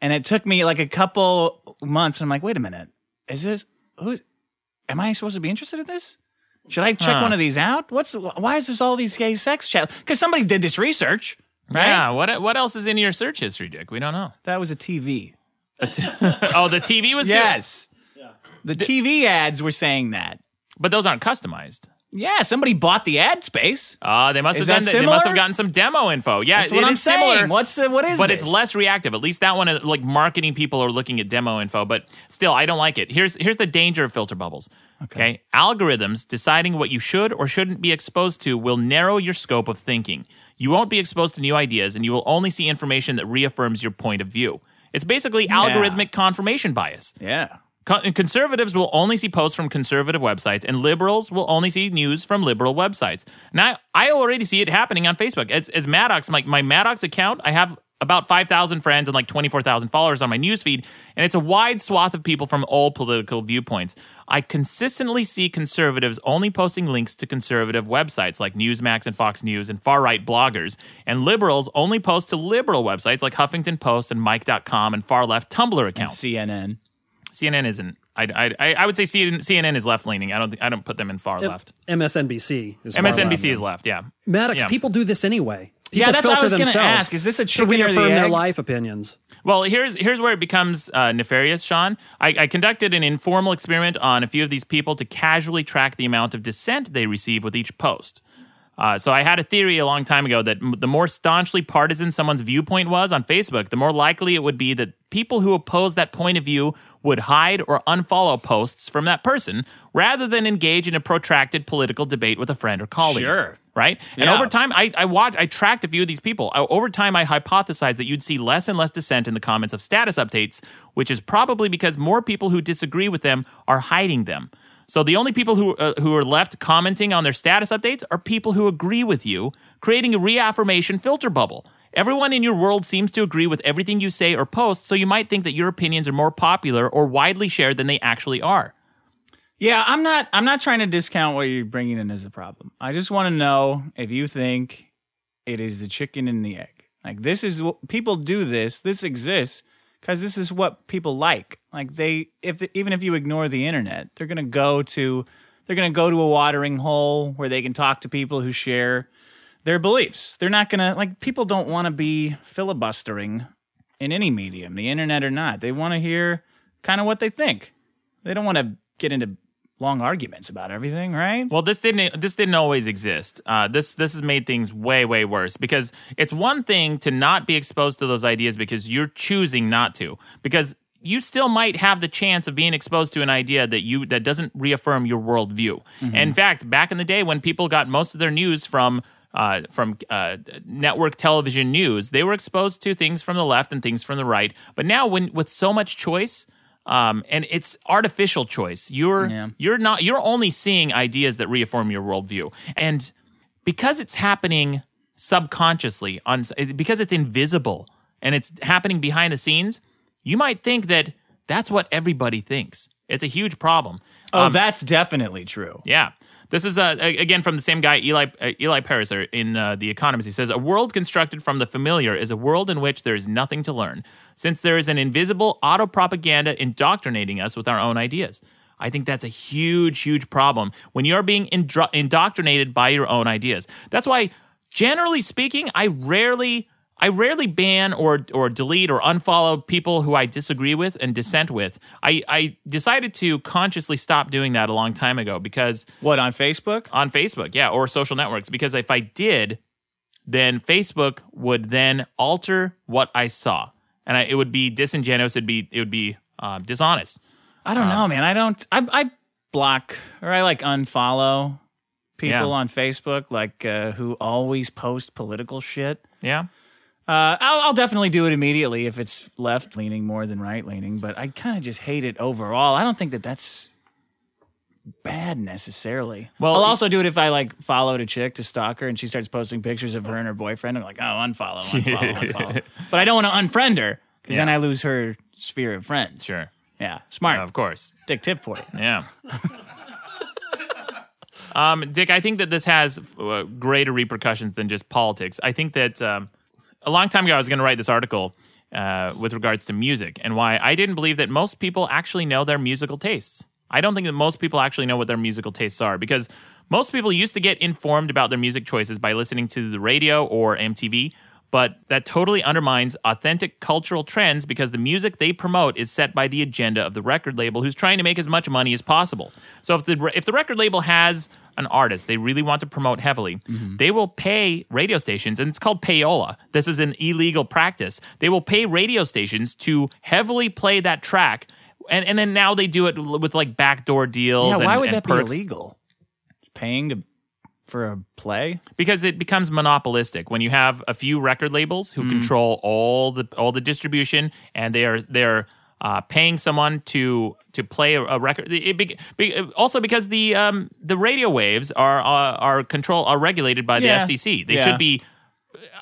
S2: And it took me like a couple months. And I'm like, wait a minute. Is this, who, am I supposed to be interested in this? Should I check
S1: Huh.
S2: one of these out? What's, why is this all these gay sex chat? Because somebody did this research, right?
S1: yeah. What what else is in your search history, Dick? We don't know.
S2: That was a TV.
S1: oh, the TV was
S2: Yes. The TV ads were saying that.
S1: but those aren't customized.
S2: Yeah, somebody bought the ad space.
S1: Uh, they must
S2: Is
S1: have done. They must have gotten some demo info. Yeah,
S2: That's what
S1: it
S2: I'm
S1: is similar.
S2: saying. What's the, what is
S1: but
S2: this?
S1: it's less reactive. At least that one, uh, like marketing people are looking at demo info. But still, I don't like it. Here's here's the danger of filter bubbles. Okay. algorithms deciding what you should or shouldn't be exposed to will narrow your scope of thinking. You won't be exposed to new ideas, and you will only see information that reaffirms your point of view. It's basically algorithmic confirmation bias.
S2: Yeah.
S1: Co- conservatives will only see posts from conservative websites, and liberals will only see news from liberal websites. Now, I already see it happening on Facebook. As, as Maddox, like my Maddox account, I have about 5,000 friends and like 24,000 followers on my newsfeed, and it's a wide swath of people from all political viewpoints. I consistently see conservatives only posting links to conservative websites like Newsmax and Fox News and far right bloggers, and liberals only post to liberal websites like Huffington Post and Mic.com and far left Tumblr accounts.
S2: CNN.
S1: CNN isn't. I, I, I would say CNN, CNN is left leaning. I don't think I don't put them in far left.
S3: MSNBC is far
S1: MSNBC
S3: left.
S1: is left. Yeah.
S3: Maddox,
S1: Yeah.
S3: people do this anyway.
S2: Yeah, that's what I was gonna ask. Is this a
S3: to
S2: chicken or the
S3: their life opinions?
S1: Well, here's here's where it becomes uh, nefarious, Sean. I, I conducted an informal experiment on a few of these people to casually track the amount of dissent they receive with each post. Uh, so I had a theory a long time ago that m- the more staunchly partisan someone's viewpoint was on Facebook, the more likely it would be that people who oppose that point of view would hide or unfollow posts from that person rather than engage in a protracted political debate with a friend or colleague.
S2: Sure.
S1: Right? And
S2: Yeah.
S1: over time, I, I watched, I tracked a few of these people. I, over time, I hypothesized that you'd see less and less dissent in the comments of status updates, which is probably because more people who disagree with them are hiding them. So the only people who uh, who are left commenting on their status updates are people who agree with you, creating a reaffirmation filter bubble. Everyone in your world seems to agree with everything you say or post, so you might think that your opinions are more popular or widely shared than they actually are.
S2: Yeah, I'm not. I'm not trying to discount what you're bringing in as a problem. I just want to know if you think it is the chicken and the egg. Like this is what people do. This this exists because this is what people like. Like they, if the, even if you ignore the internet, they're gonna go to they're gonna go to a watering hole where they can talk to people who share their beliefs. They're not gonna like people don't want to be filibustering in any medium, the internet or not. They want to hear kind of what they think. They don't want to get into long arguments about everything, right?
S1: Well, this didn't this didn't always exist. Uh, this this has made things way way worse because it's one thing to not be exposed to those ideas because you're choosing not to because you still might have the chance of being exposed to an idea that you that doesn't reaffirm your worldview. And in fact, back in the day when people got most of their news from uh, from uh, network television news, they were exposed to things from the left and things from the right. But now, when with so much choice, um, and it's artificial choice, you're
S2: Yeah.
S1: you're not you're only seeing ideas that reaffirm your worldview, and because it's happening subconsciously on because it's invisible and it's happening behind the scenes, you might think that that's what everybody thinks. It's a huge problem.
S2: Oh, that's definitely true.
S1: Yeah. This is uh, again from the same guy, Eli uh, Eli Pariser in uh, The Economist. He says a world constructed from the familiar is a world in which there is nothing to learn, since there is an invisible auto propaganda indoctrinating us with our own ideas. I think that's a huge, huge problem when you're being indro- indoctrinated by your own ideas. That's why, generally speaking, I rarely. I rarely ban or or delete or unfollow people who I disagree with and dissent with. I, I decided to consciously stop doing that a long time ago because
S2: What on Facebook?
S1: on Facebook, yeah, or social networks. Because if I did, then Facebook would then alter what I saw, and I, it would be disingenuous. It'd be it would be uh, dishonest.
S2: I don't know, man. I don't. I, I block or I like unfollow people
S1: Yeah.
S2: on Facebook, like uh, who always post political shit.
S1: Yeah,
S2: Uh, I'll, I'll definitely do it immediately if it's left leaning more than right leaning, but I kind of just hate it overall. I don't think that that's bad necessarily.
S1: Well,
S2: I'll also do it if I like followed a chick to stalk her and she starts posting pictures of her and her boyfriend. I'm like, oh, unfollow, unfollow, unfollow. But I don't want to unfriend her because then I lose her sphere of friends.
S1: sure,
S2: Yeah, smart.
S1: of course,
S2: Dick tip for you.
S1: yeah. um, Dick, I think that this has uh, greater repercussions than just politics. I think that um, a long time ago I was going to write this article uh, with regards to music and why I didn't believe that most people actually know their musical tastes. I don't think that most people actually know what their musical tastes are because most people used to get informed about their music choices by listening to the radio or MTV. But that totally undermines authentic cultural trends because the music they promote is set by the agenda of the record label who's trying to make as much money as possible. So if the if the record label has an artist they really want to promote heavily, mm-hmm. they will pay radio stations, and it's called payola. This is an illegal practice. They will pay radio stations to heavily play that track, and, and then now they do it with like backdoor deals.
S2: Yeah,
S1: and,
S2: why would
S1: and
S2: that
S1: perks.
S2: be illegal? Paying to for a play?
S1: because it becomes monopolistic when you have a few record labels who control all the all the distribution and they are they're uh, paying someone to to play a, a record. It, be, be, also because the um, the radio waves are uh, are control are regulated by the
S2: Yeah.
S1: FCC. They
S2: Yeah.
S1: should be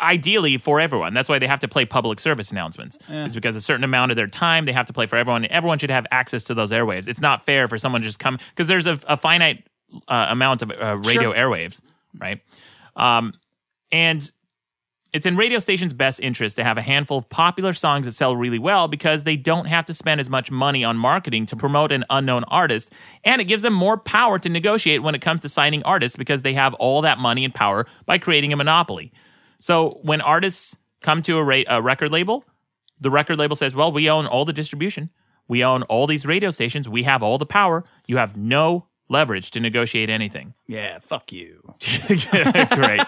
S1: ideally for everyone. That's why they have to play public service announcements. Is because a certain amount of their time they have to play for everyone. Everyone should have access to those airwaves. It's not fair for someone to just come because there's a, a finite uh, amount of uh, radio airwaves, right? Um, and it's in radio stations' best interest to have a handful of popular songs that sell really well because they don't have to spend as much money on marketing to promote an unknown artist. And it gives them more power to negotiate when it comes to signing artists because they have all that money and power by creating a monopoly. So when artists come to a, ra- a record label, the record label says, well, we own all the distribution, we own all these radio stations, we have all the power. You have no leverage to negotiate anything.
S2: Yeah, fuck you.
S1: Great.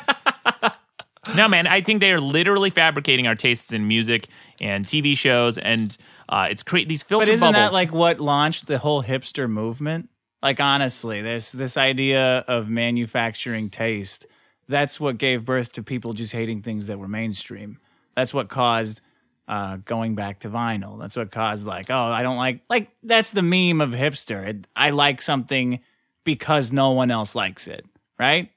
S1: no, man, I think they are literally fabricating our tastes in music and TV shows, and uh, it's create these filter
S2: But isn't
S1: bubbles.
S2: that like what launched the whole hipster movement? Like honestly, this this idea of manufacturing taste, that's what gave birth to people just hating things that were mainstream. That's what caused uh, going back to vinyl. That's what caused like, oh, I don't like like that's the meme of hipster. It, I like something because no one else likes it, right?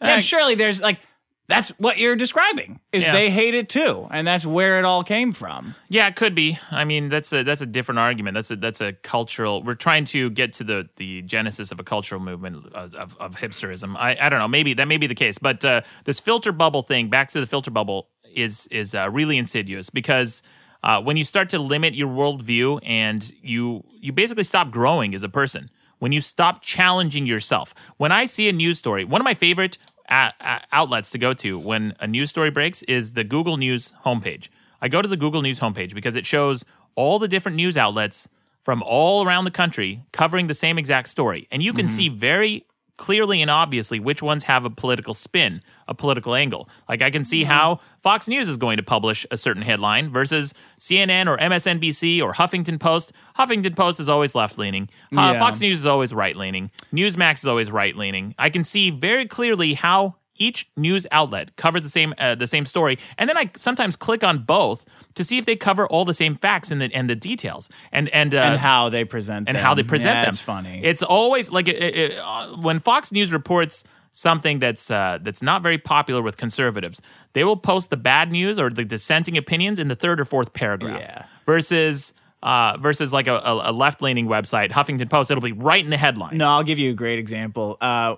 S2: And surely there's like that's what you're describing is
S1: Yeah.
S2: they hate it too, and that's where it all came from.
S1: yeah, it could be. I mean, that's a that's a different argument. That's a that's a cultural. We're trying to get to the the genesis of a cultural movement of, of, of hipsterism. I, I don't know. Maybe that may be the case, but uh, this filter bubble thing. Back to the filter bubble is is uh, really insidious because. Uh, when you start to limit your worldview and you you basically stop growing as a person when you stop challenging yourself. When i see a news story one of my favorite uh, uh, outlets to go to when a news story breaks is the google news homepage. I go to the google news homepage because it shows all the different news outlets from all around the country covering the same exact story. And you can see very clearly and obviously which ones have a political spin, a political angle. Like I can see how Fox News is going to publish a certain headline versus CNN or MSNBC or Huffington Post. Huffington Post is always left leaning. Uh,
S2: Yeah.
S1: Fox News is always right leaning. Newsmax is always right leaning. I can see very clearly how each news outlet covers the same uh, the same story, and then I sometimes click on both to see if they cover all the same facts and the and the details and and uh,
S2: and how they present
S1: and
S2: them.
S1: how they present
S2: yeah,
S1: them.
S2: That's funny.
S1: It's always like it, it, uh, when Fox News reports something that's uh, that's not very popular with conservatives, they will post the bad news or the dissenting opinions in the third or fourth paragraph.
S2: Yeah.
S1: Versus. Uh, versus like a, a, a left-leaning website, Huffington Post, it'll be right in the headline.
S2: no, I'll give you a great example. Uh,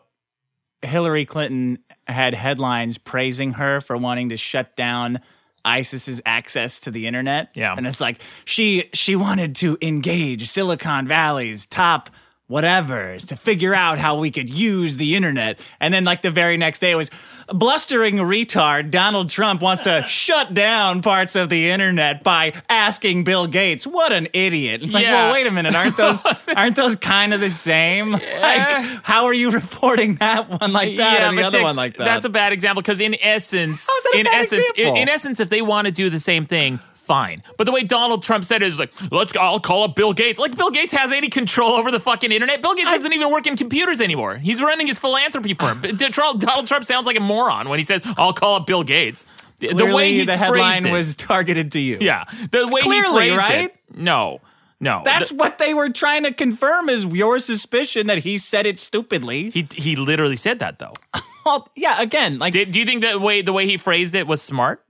S2: Hillary Clinton had headlines praising her for wanting to shut down ISIS's access to the internet.
S1: Yeah.
S2: and it's like she she wanted to engage Silicon Valley's top whatevers to figure out how we could use the internet. And then like the very next day it was blustering retard Donald Trump wants to shut down parts of the internet by asking Bill Gates. What an idiot. It's like,
S1: Yeah.
S2: well, wait a minute, aren't those aren't those kind of the same? Like how are you reporting that one like that and the other
S1: Dick,
S2: one like that?
S1: That's a bad example because in essence, in essence, in, in essence, if they want to do the same thing, fine. But the way Donald Trump said it is like, let's I'll call up Bill Gates. Like Bill Gates has any control over the fucking internet. Bill Gates doesn't even work in computers anymore. He's running his philanthropy firm. But D- Tr- Donald Trump sounds like a moron when he says, "I'll call up Bill Gates." The- the way
S2: Clearly,
S1: he's
S2: the headline
S1: it-
S2: was targeted to you.
S1: yeah, the way
S2: Clearly,
S1: he phrased
S2: right?
S1: it. No, no,
S2: That's
S1: The-
S2: what they were trying to confirm is your suspicion that he said it stupidly.
S1: he he literally said that though.
S2: Well, yeah, again, like
S1: Did, do you think that way the way he phrased it was smart?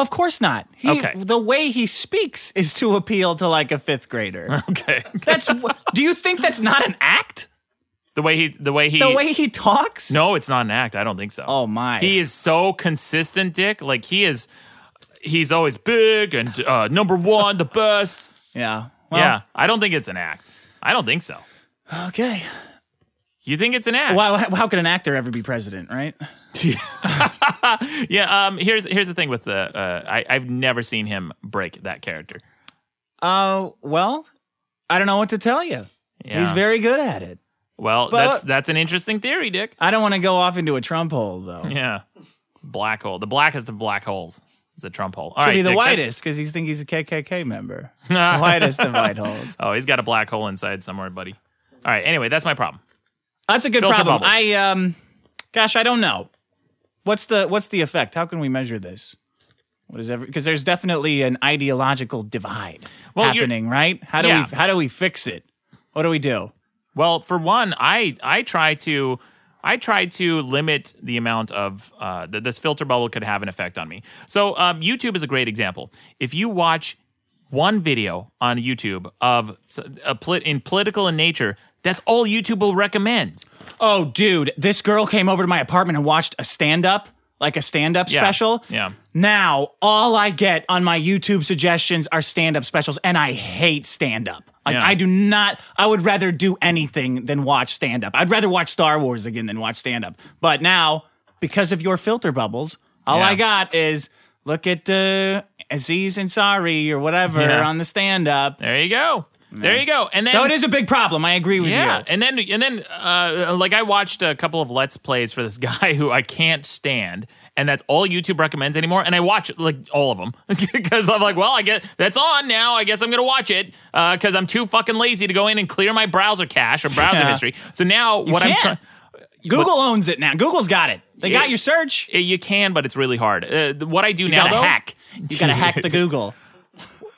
S2: Of course not. He,
S1: Okay.
S2: The way he speaks is to appeal to like a fifth grader.
S1: Okay,
S2: That's Do you think that's not an act?
S1: the way he the way he
S2: The way he talks?
S1: No, it's not an act. I don't think so.
S2: Oh my.
S1: He is so consistent, Dick. Like he is he's always big and uh, number one, the best.
S2: Yeah. Well,
S1: yeah. I don't think it's an act. I don't think so.
S2: Okay.
S1: You think it's an act?
S2: Well, how, how could an actor ever be president, right?
S1: Yeah, um here's here's the thing with the uh I, I've never seen him break that character.
S2: Uh, well, I don't know what to tell you.
S1: Yeah.
S2: He's very good at it.
S1: Well,
S2: But-
S1: that's that's an interesting theory, Dick.
S2: I don't want to go off into a Trump hole though.
S1: Yeah. Black hole. The blackest of black holes is a Trump hole. All
S2: Should
S1: right,
S2: be the
S1: Dick,
S2: whitest because he's think he's a KKK member. the whitest of white holes.
S1: Oh, he's got a black hole inside somewhere, buddy. All right. Anyway, that's my problem.
S2: That's a good
S1: Filter
S2: problem.
S1: bubbles.
S2: I um, gosh, I don't know. What's the what's the effect? How can we measure this? What is every? Because there's definitely an ideological divide
S1: Well,
S2: happening, right? How do
S1: Yeah.
S2: we how do we fix it? What do we do?
S1: Well, for one, I I try to I try to limit the amount of uh, that this filter bubble could have an effect on me. So um, YouTube is a great example. If you watch one video on YouTube of a in political in nature, that's all YouTube will recommend.
S2: Oh, dude, this girl came over to my apartment and watched a stand up, like a stand up
S1: Yeah,
S2: special.
S1: yeah.
S2: Now, all I get on my YouTube suggestions are stand up specials, and I hate stand up. Like,
S1: Yeah.
S2: I do not, I would rather do anything than watch stand up. I'd rather watch Star Wars again than watch stand up. But now, because of your filter bubbles, all
S1: Yeah.
S2: I got is look at uh, Aziz Ansari or whatever on the stand up.
S1: There you go. There you go. And then
S2: So it is a big problem. I agree with
S1: Yeah,
S2: you.
S1: and then and then uh, like I watched a couple of let's plays for this guy who I can't stand, and that's all YouTube recommends anymore. And I watch like all of them because I'm like, well, I get that's on now. I guess I'm gonna watch it because I'm too fucking lazy to go in and clear my browser cache or browser
S2: Yeah.
S1: history. So now what I'm
S2: can't.
S1: trying.
S2: Google owns it now. Google's got it. They got your search.
S1: You can, but it's really hard. Uh, what I do now, though,
S2: hack. You gotta hack the Google.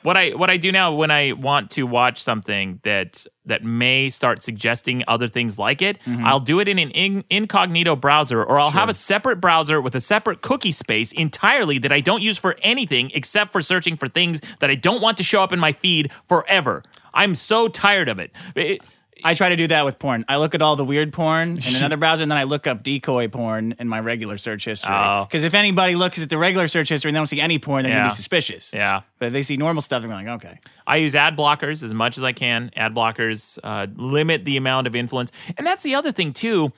S1: What I what I do now when I want to watch something that that may start suggesting other things like it,
S2: Mm-hmm.
S1: I'll do it in an in, incognito browser, or I'll have a separate browser with a separate cookie space entirely that I don't use for anything except for searching for things that I don't want to show up in my feed forever. I'm so tired of it. It-
S2: I try to do that with porn. I look at all the weird porn in another browser, and then I look up decoy porn in my regular search history.
S1: Oh.
S2: Because if anybody looks at the regular search history and they don't see any porn, they're
S1: Yeah.
S2: gonna be suspicious.
S1: yeah.
S2: But if they see normal stuff, they're like, okay.
S1: I use ad blockers as much as I can. Ad blockers uh, limit the amount of influence. And that's the other thing, too,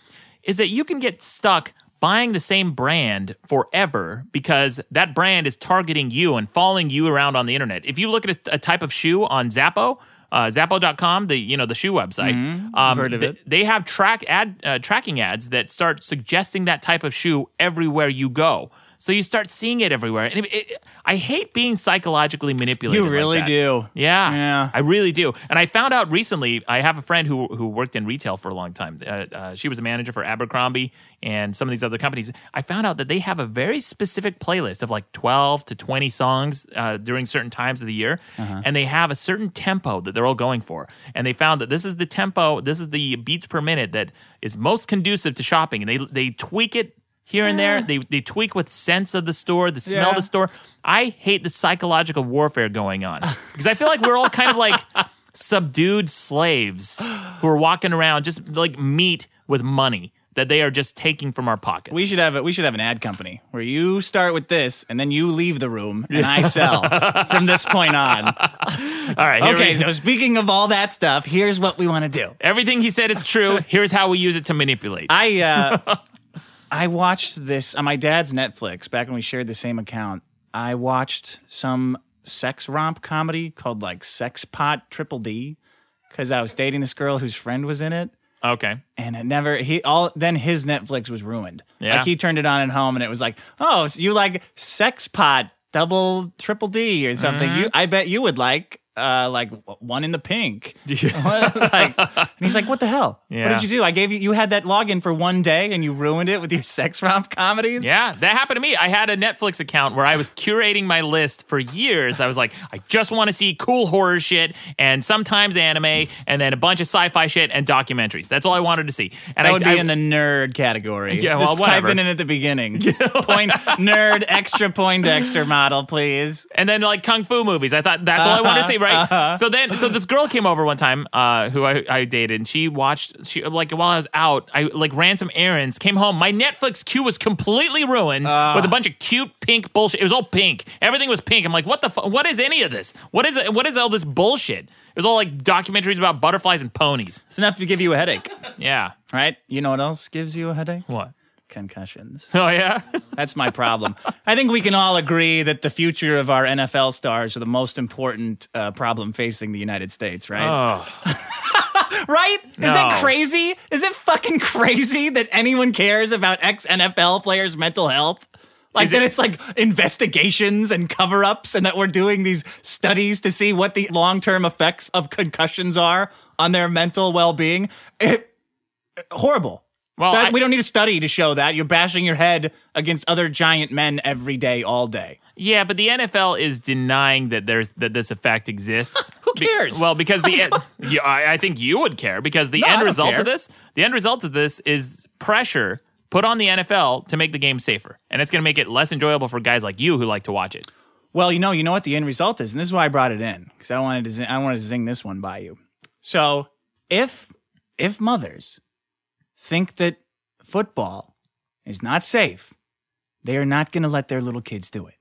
S1: is that you can get stuck buying the same brand forever because that brand is targeting you and following you around on the internet. If you look at a, a type of shoe on Zappo, uh, Zappo.com, the you know the shoe website, um,
S2: heard of
S1: th-
S2: it.
S1: they have track ad uh, tracking ads that start suggesting that type of shoe everywhere you go. So you start seeing it everywhere, and it, it, I hate being psychologically manipulated.
S2: You
S1: like
S2: really
S1: that.
S2: do.
S1: Yeah,
S2: Yeah.
S1: I really do. And I found out recently. I have a friend who who worked in retail for a long time. Uh, uh, she was a manager for Abercrombie and some of these other companies. I found out that they have a very specific playlist of like twelve to twenty songs uh, during certain times of the year,
S2: Uh-huh.
S1: and they have a certain tempo that they're all going for. And they found that this is the tempo, this is the beats per minute that is most conducive to shopping. And they they tweak it here and there. They they tweak with sense of the store, the smell of
S2: Yeah.
S1: the store. I hate the psychological warfare going on because I feel like we're all kind of like subdued slaves who are walking around just like meat with money that they are just taking from our pockets.
S2: We should have a, we should have an ad company where you start with this and then you leave the room and I sell from this point on.
S1: all right. here
S2: Okay,
S1: we-
S2: so speaking of all that stuff, here's what we want to do.
S1: everything he said is true. Here's how we use it to manipulate.
S2: I uh, I watched this on my dad's Netflix back when we shared the same account. I watched some sex romp comedy called like Sex Pot Triple D because I was dating this girl whose friend was in it.
S1: okay.
S2: And it never he all then his Netflix was ruined.
S1: Yeah.
S2: Like he turned it on at home and it was like, oh, so you like sex pot double triple D or something.
S1: Mm-hmm.
S2: You I bet you would like uh like one in the pink. like, and he's like, what the hell?
S1: Yeah.
S2: What did you do? I gave you you had that login for one day and you ruined it with your sex romp comedies.
S1: Yeah, that happened to me. I had a Netflix account where I was curating my list for years. I was like, I just want to see cool horror shit and sometimes anime and then a bunch of sci-fi shit and documentaries. That's all I wanted to see. And
S2: That
S1: I
S2: would be
S1: I-
S2: in the nerd category.
S1: Yeah, well,
S2: Just
S1: whatever.
S2: type it in at the beginning. Point nerd extra point Poindexter model, please.
S1: and then like kung fu movies. I thought that's all I wanted to see, right? So then, so this girl came over one time, uh, who I, I dated, and she watched. She like while I was out, I like ran some errands, came home. My Netflix queue was completely ruined with a bunch of cute pink bullshit. It was all pink. Everything was pink. I'm like, what the? Fu- what is any of this? What is it? What is all this bullshit? It was all like documentaries about butterflies and ponies.
S2: It's enough to give you a headache,
S1: Yeah.
S2: right? You know what else gives you a headache?
S1: What?
S2: Concussions.
S1: Oh yeah.
S2: That's my problem. I think we can all agree that the future of our NFL stars are the most important uh, problem facing the United States, right?
S1: oh.
S2: right? Is that crazy? Is it fucking crazy that anyone cares about ex NFL players' mental health? Like that
S1: it-
S2: it's like investigations and cover ups, and that we're doing these studies to see what the long term effects of concussions are on their mental well being. It, horrible.
S1: Well,
S2: That-
S1: I-
S2: we don't need a study to show that. You're bashing your head against other giant men every day, all day.
S1: Yeah, but the NFL is denying that there's that this effect exists.
S2: Who
S1: Be-
S2: cares?
S1: well, because the yeah, I, I think you would care because the
S2: No,
S1: end result
S2: care.
S1: of this, the end result of this is pressure put on the NFL to make the game safer, and it's going to make it less enjoyable for guys like you who like to watch it.
S2: Well, you know, you know what the end result is, and this is why I brought it in because I wanted to, zi- I wanted to zing this one by you. So, if if mothers think that football is not safe, they are not going to let their little kids do it.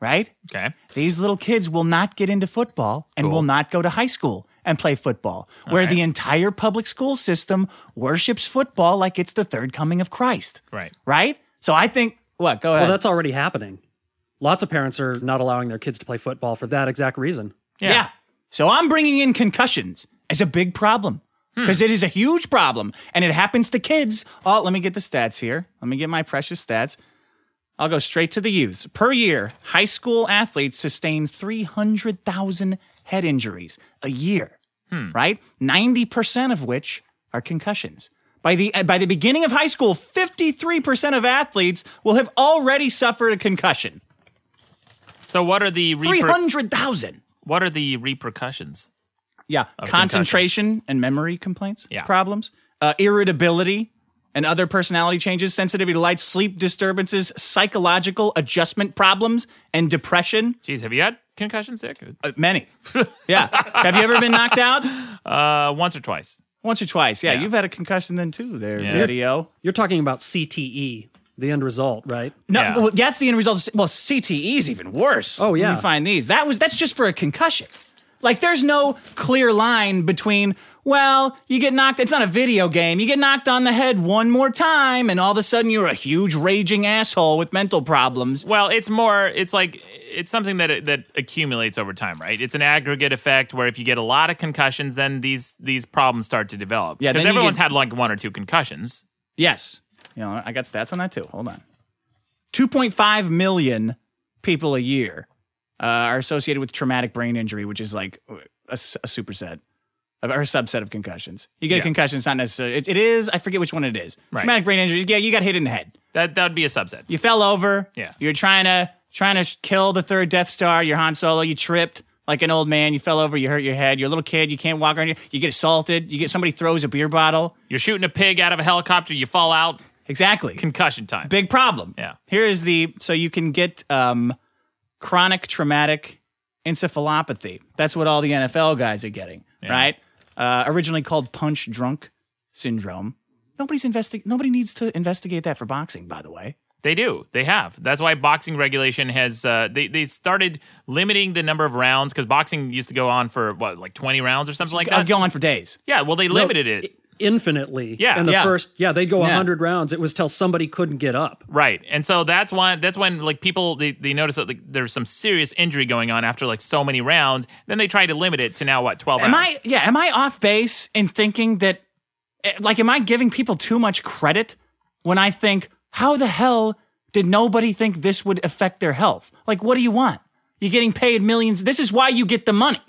S2: Right?
S1: Okay,
S2: These little kids will not get into football and
S1: Cool.
S2: will not go to high school and play football, where the entire public school system worships football like it's the third coming of Christ.
S1: right.
S2: Right? So I think what? Go ahead.
S3: Well, that's already happening. Lots of parents are not allowing their kids to play football for that exact reason.
S2: Yeah. So I'm bringing in concussions as a big problem Hmm. because it is a huge problem and it happens to kids. Oh, let me get the stats here. Let me get my precious stats. I'll go straight to the youths. Per year, high school athletes sustain 300,000 head injuries a year, hmm. right? 90% of which are concussions. By the, by the beginning of high school, 53% of athletes will have already suffered a concussion.
S1: So what are the reper-
S2: 300,000.
S1: what are the repercussions?
S2: Yeah, concentration and memory complaints,
S1: Yeah.
S2: problems, uh, irritability and other personality changes, sensitivity to light, sleep disturbances, psychological adjustment problems, and depression.
S1: Jeez, have you had concussion sick?
S2: Uh, many. yeah. Have you ever been knocked out?
S1: Uh, once or twice.
S2: Once or twice. Yeah,
S1: Yeah.
S2: you've had a concussion then too, there,
S1: Yeah.
S2: video.
S3: You're talking about CTE, the end result, right?
S2: No,
S1: Yeah.
S2: well, that's the end result. Well, CTE is even worse.
S3: Oh,
S2: when
S3: yeah.
S2: you find these. That was that's just for a concussion. Like, there's no clear line between. Well, you get knocked. It's not a video game. You get knocked on the head one more time, and all of a sudden you're a huge raging asshole with mental problems.
S1: Well, it's more. It's like it's something that that accumulates over time, right? It's an aggregate effect where if you get a lot of concussions, then these these problems start to develop.
S2: Yeah,
S1: because everyone's
S2: get-
S1: had like one or two concussions.
S2: Yes, you know I got stats on that too. Hold on. 2.5 million people a year uh, are associated with traumatic brain injury, which is like a, a superset of, or a subset of concussions. You get a
S1: Yeah.
S2: concussion, it's not necessarily, it's, it is, I forget which one it is.
S1: Right.
S2: Traumatic brain injury, yeah, you got hit in the head.
S1: That that would be a subset.
S2: You fell over.
S1: Yeah.
S2: You're trying to, trying to sh- kill the third Death Star, you're Han Solo, you tripped. Like an old man, you fell over, you hurt your head. You're a little kid, you can't walk around. You get assaulted. You get somebody throws a beer bottle.
S1: You're shooting a pig out of a helicopter, you fall out.
S2: Exactly.
S1: Concussion time.
S2: Big problem.
S1: Yeah.
S2: Here is the so you can get um, chronic traumatic encephalopathy. That's what all the NFL guys are getting, right? Uh, originally called punch drunk syndrome. Nobody's investi- Nobody needs to investigate that for boxing, by the way.
S1: They do. They have. That's why boxing regulation has. Uh, they they started limiting the number of rounds because boxing used to go on for what like twenty rounds or something like that.
S2: go on for days.
S1: yeah. Well, they limited it.
S3: Infinitely.
S1: Yeah.
S3: And the
S2: Yeah.
S3: first, yeah, they'd go
S2: Yeah.
S3: 100 rounds. It was till somebody couldn't get up.
S1: Right. And so that's why that's when like people they, they notice that like there's some serious injury going on after like so many rounds. Then they try to limit it to now what, twelve
S2: Am
S1: rounds?
S2: I? Yeah. Am I off base in thinking that? eh, Like, am I giving people too much credit when I think, how the hell did nobody think this would affect their health? Like, what do you want? You're getting paid millions. This is why you get the money.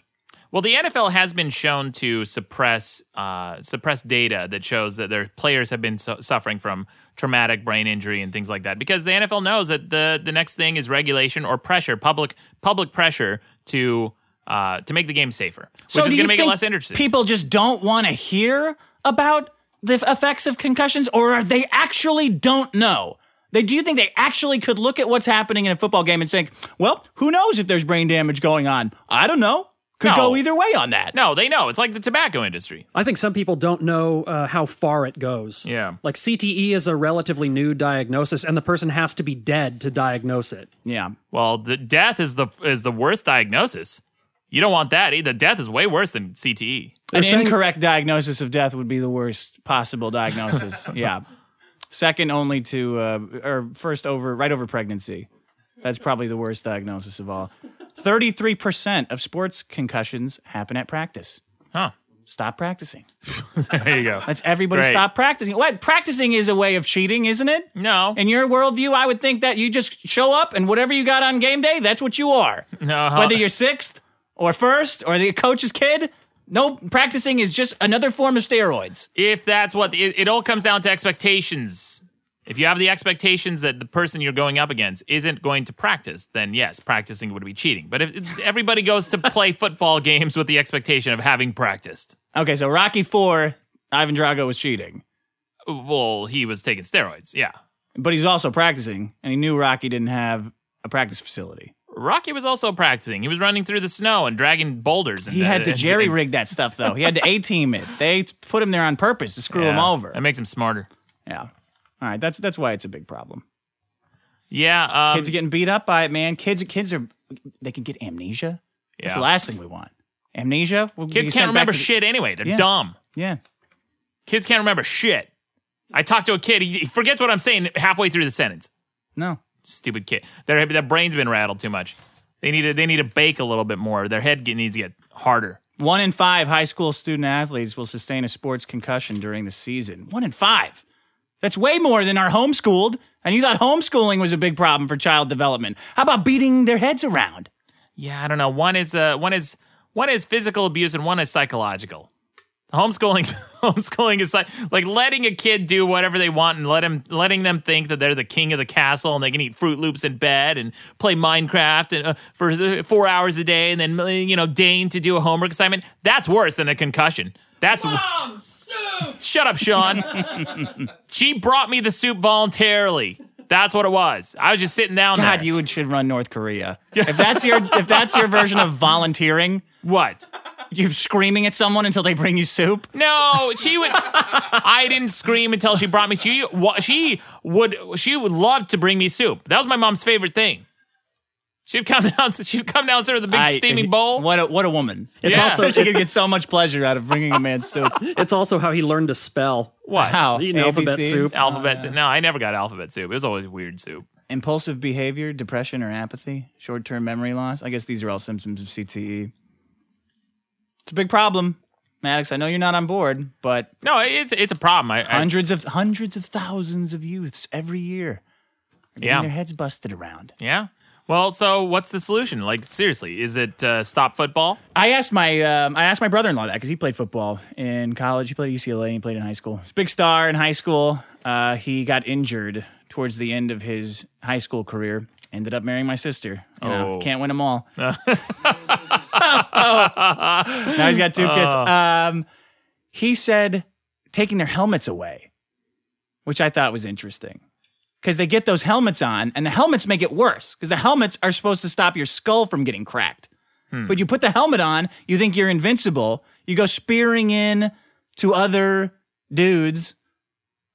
S1: Well, the NFL has been shown to suppress uh, suppress data that shows that their players have been su- suffering from traumatic brain injury and things like that because the NFL knows that the the next thing is regulation or pressure, public public pressure to uh, to make the game safer, which
S2: do
S1: is going to make it less interesting.
S2: People just don't want to hear about the effects of concussions, or are they actually don't know? They do you think they actually could look at what's happening in a football game and think, well, who knows if there's brain damage going on? I don't know. Could
S1: No.
S2: go either way on that.
S1: no, they know it's like the tobacco industry.
S3: I think some people don't know uh, how far it goes.
S1: Yeah.
S3: Like CTE is a relatively new diagnosis, and the person has to be dead to diagnose it.
S2: Yeah.
S1: Well, the death is the is the worst diagnosis. You don't want that either. Death is way worse than. CTE.
S2: An
S3: They're saying-
S2: incorrect diagnosis of death would be the worst possible diagnosis. yeah. Second only to, uh, or first over, right over pregnancy. That's probably the worst diagnosis of all. 33% of sports concussions happen at practice.
S1: Huh.
S2: Stop practicing.
S1: There you go.
S2: That's everybody
S1: Great.
S2: stop practicing. What? Practicing is a way of cheating, isn't it?
S1: No.
S2: In your worldview, I would think that you just show up and whatever you got on game day, that's what you are.
S1: No.
S2: Whether you're sixth or first or the coach's kid, No, practicing is just another form of steroids.
S1: If that's what it, it all comes down to expectations. If you have the expectations that the person you're going up against isn't going to practice, then yes, practicing would be cheating. But if everybody goes to play football games with the expectation of having practiced,
S2: Okay, so Rocky Four, Ivan Drago was cheating,
S1: well, he was taking steroids. Yeah.
S2: but he's also practicing, and he knew Rocky didn't have a practice facility.
S1: Rocky was also practicing. He was running through the snow and dragging boulders. And
S2: He had to jerry rig that stuff though. He had to A team it. They put him there on purpose to screw him over.
S1: That makes him smarter.
S2: Yeah. All right. That's that's why it's a big problem.
S1: Yeah. Um,
S2: Kids are getting beat up by it, man. Kids kids are they can get amnesia. That's
S1: Yeah.
S2: the last thing we want. Amnesia. We'll
S1: kids can't remember
S2: the-
S1: shit anyway. They're
S2: Yeah.
S1: dumb.
S2: Yeah.
S1: Kids can't remember shit. I talked to a kid. He, he forgets what I'm saying halfway through the sentence.
S2: No.
S1: Stupid kid. Their their brain's been rattled too much. They need to they need to bake a little bit more. Their head needs to get harder.
S2: One in five high school student athletes will sustain a sports concussion during the season. One in five. That's way more than our homeschooled. And you thought homeschooling was a big problem for child development. How about beating their heads around?
S1: Yeah, I don't know. One is uh one is one is physical abuse and one is psychological. Homeschooling homeschooling is like like letting a kid do whatever they want and let him letting them think that they're the king of the castle and they can eat Froot Loops in bed and play Minecraft and, uh, for uh, four hours a day and then uh, you know deign to do a homework assignment. That's worse than a concussion. That's soup. Shut up, Sean. she brought me the soup voluntarily. That's what it was. I was just sitting down
S2: God,
S1: there.
S2: you would- should run North Korea. If that's your if that's your version of volunteering,
S1: what?
S2: you screaming at someone until they bring you soup.
S1: No, she would. I didn't scream until she brought me. She she would she would love to bring me soup. That was my mom's favorite thing. She'd come down. She'd come downstairs with a big
S2: I-
S1: steaming bowl.
S2: What a what a woman.
S3: It's
S1: Yeah.
S3: also
S2: she could get so much pleasure out of bringing a man soup.
S3: it's also how he learned to spell.
S1: What?
S2: How?
S3: Eating alphabet soup.
S1: Alphabet. Uh, soup. No, I never got alphabet soup. It was always weird soup.
S2: Impulsive behavior, depression or apathy, short-term memory loss. I guess these are all symptoms of CTE. It's a big problem. Maddox, I know you're not on board, but
S1: No, it's it's a problem. I, I
S2: hundreds of hundreds of thousands of youths every year are getting
S1: Yeah.
S2: their heads busted around.
S1: yeah. Well, so what's the solution? Like seriously, is it uh, stop football?
S2: I asked my um, I asked my brother-in-law that because he played football in college. He played at UCLA. and He played in high school. He's a big star in high school. Uh, he got injured towards the end of his high school career. Ended up marrying my sister. You know,
S1: Oh.
S2: can't win them all. now he's got two kids. Um, he said taking their helmets away, which I thought was interesting. Because they get those helmets on, and the helmets make it worse. Because the helmets are supposed to stop your skull from getting cracked. But you put the helmet on, you think you're invincible. You go spearing in to other dudes,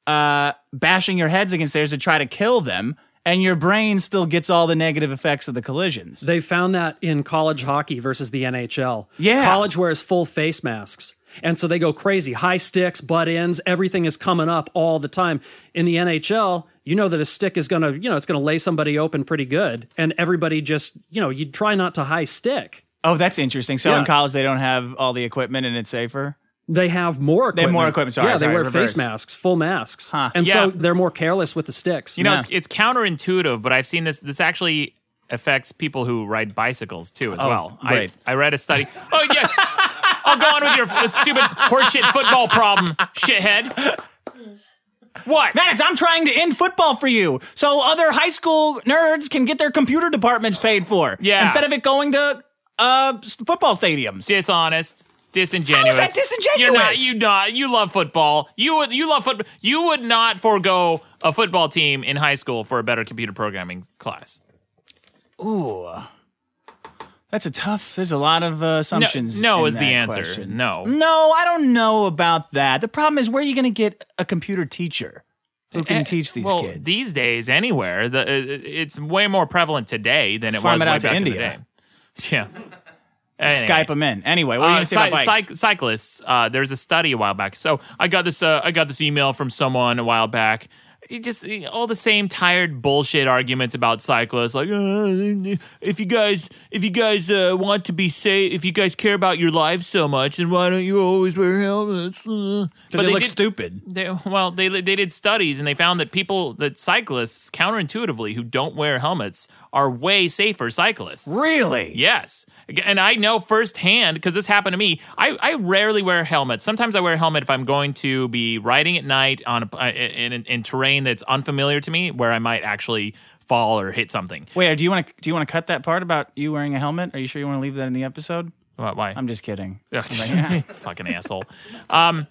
S2: uh, bashing your heads against theirs to try to kill them, and your brain still gets all the negative effects of the collisions.
S3: They found that in college hockey versus the NHL.
S2: Yeah.
S3: College wears full face masks. And so they go crazy. High sticks, butt ends, everything is coming up all the time. In the NHL, you know that a stick is going to, you know, it's going to lay somebody open pretty good. And everybody just, you know, you try not to high stick.
S2: oh, that's interesting. So
S3: Yeah.
S2: in college, they don't have all the equipment and it's safer.
S3: They have more
S2: They
S3: equipment.
S2: have more equipment, sorry,
S3: yeah, they
S2: sorry,
S3: wear
S2: reverse.
S3: face masks, full masks.
S2: Huh.
S3: And
S1: Yeah.
S3: so they're more careless with the sticks.
S1: You know,
S2: Yeah.
S1: it's it's counterintuitive, but I've seen this. This actually affects people who ride bicycles too, as
S2: Oh,
S1: well.
S2: great.
S1: I I read a study. Oh yeah. I'll go on with your stupid horseshit football problem, shithead. What?
S2: Maddox, I'm trying to end football for you so other high school nerds can get their computer departments paid for.
S1: Yeah.
S2: Instead of it going to uh, football stadiums.
S1: dishonest, disingenuous.
S2: How is that disingenuous?
S1: You're not. You not. You love football. You would. You love football. You would not forego a football team in high school for a better computer programming class.
S2: Ooh. That's a tough. There's a lot of uh, assumptions.
S1: no
S2: in
S1: is the answer.
S2: question.
S1: No.
S2: No, I don't know about that. The problem is where are you going to get a computer teacher who can
S1: Eh,
S2: teach these
S1: well,
S2: kids?
S1: These days, anywhere, the, uh, it's way more prevalent today than it
S2: Farm
S1: was
S2: it
S1: way
S2: out to
S1: back in the
S2: India.
S1: day. Yeah. Anyway.
S2: Skype them in. Anyway, what are you
S1: Uh,
S2: say
S1: cy-
S2: bikes?
S1: cyc- cyclists. Uh, there's a study a while back. So I got this. Uh, I got this email from someone a while back. You just all the same tired bullshit arguments about cyclists like uh, if you guys if you guys uh, want to be safe if you guys care about your lives so much then why don't you always wear helmets uh.
S2: Because they,
S1: they
S2: look
S1: did-
S2: stupid.
S1: they, well they they did studies and they found that people that cyclists counterintuitively who don't wear helmets are way safer cyclists
S2: Really?
S1: Yes. And I know firsthand because this happened to me. I, I rarely wear helmets. Sometimes I wear a helmet if I'm going to be riding at night on a, in, in, in terrain that's unfamiliar to me where I might actually fall or hit something.
S2: Wait, do you want to do you want to cut that part about you wearing a helmet? Are you sure you want to leave that in the episode?
S1: Why? why?
S2: I'm just kidding.
S1: Fucking asshole. Um,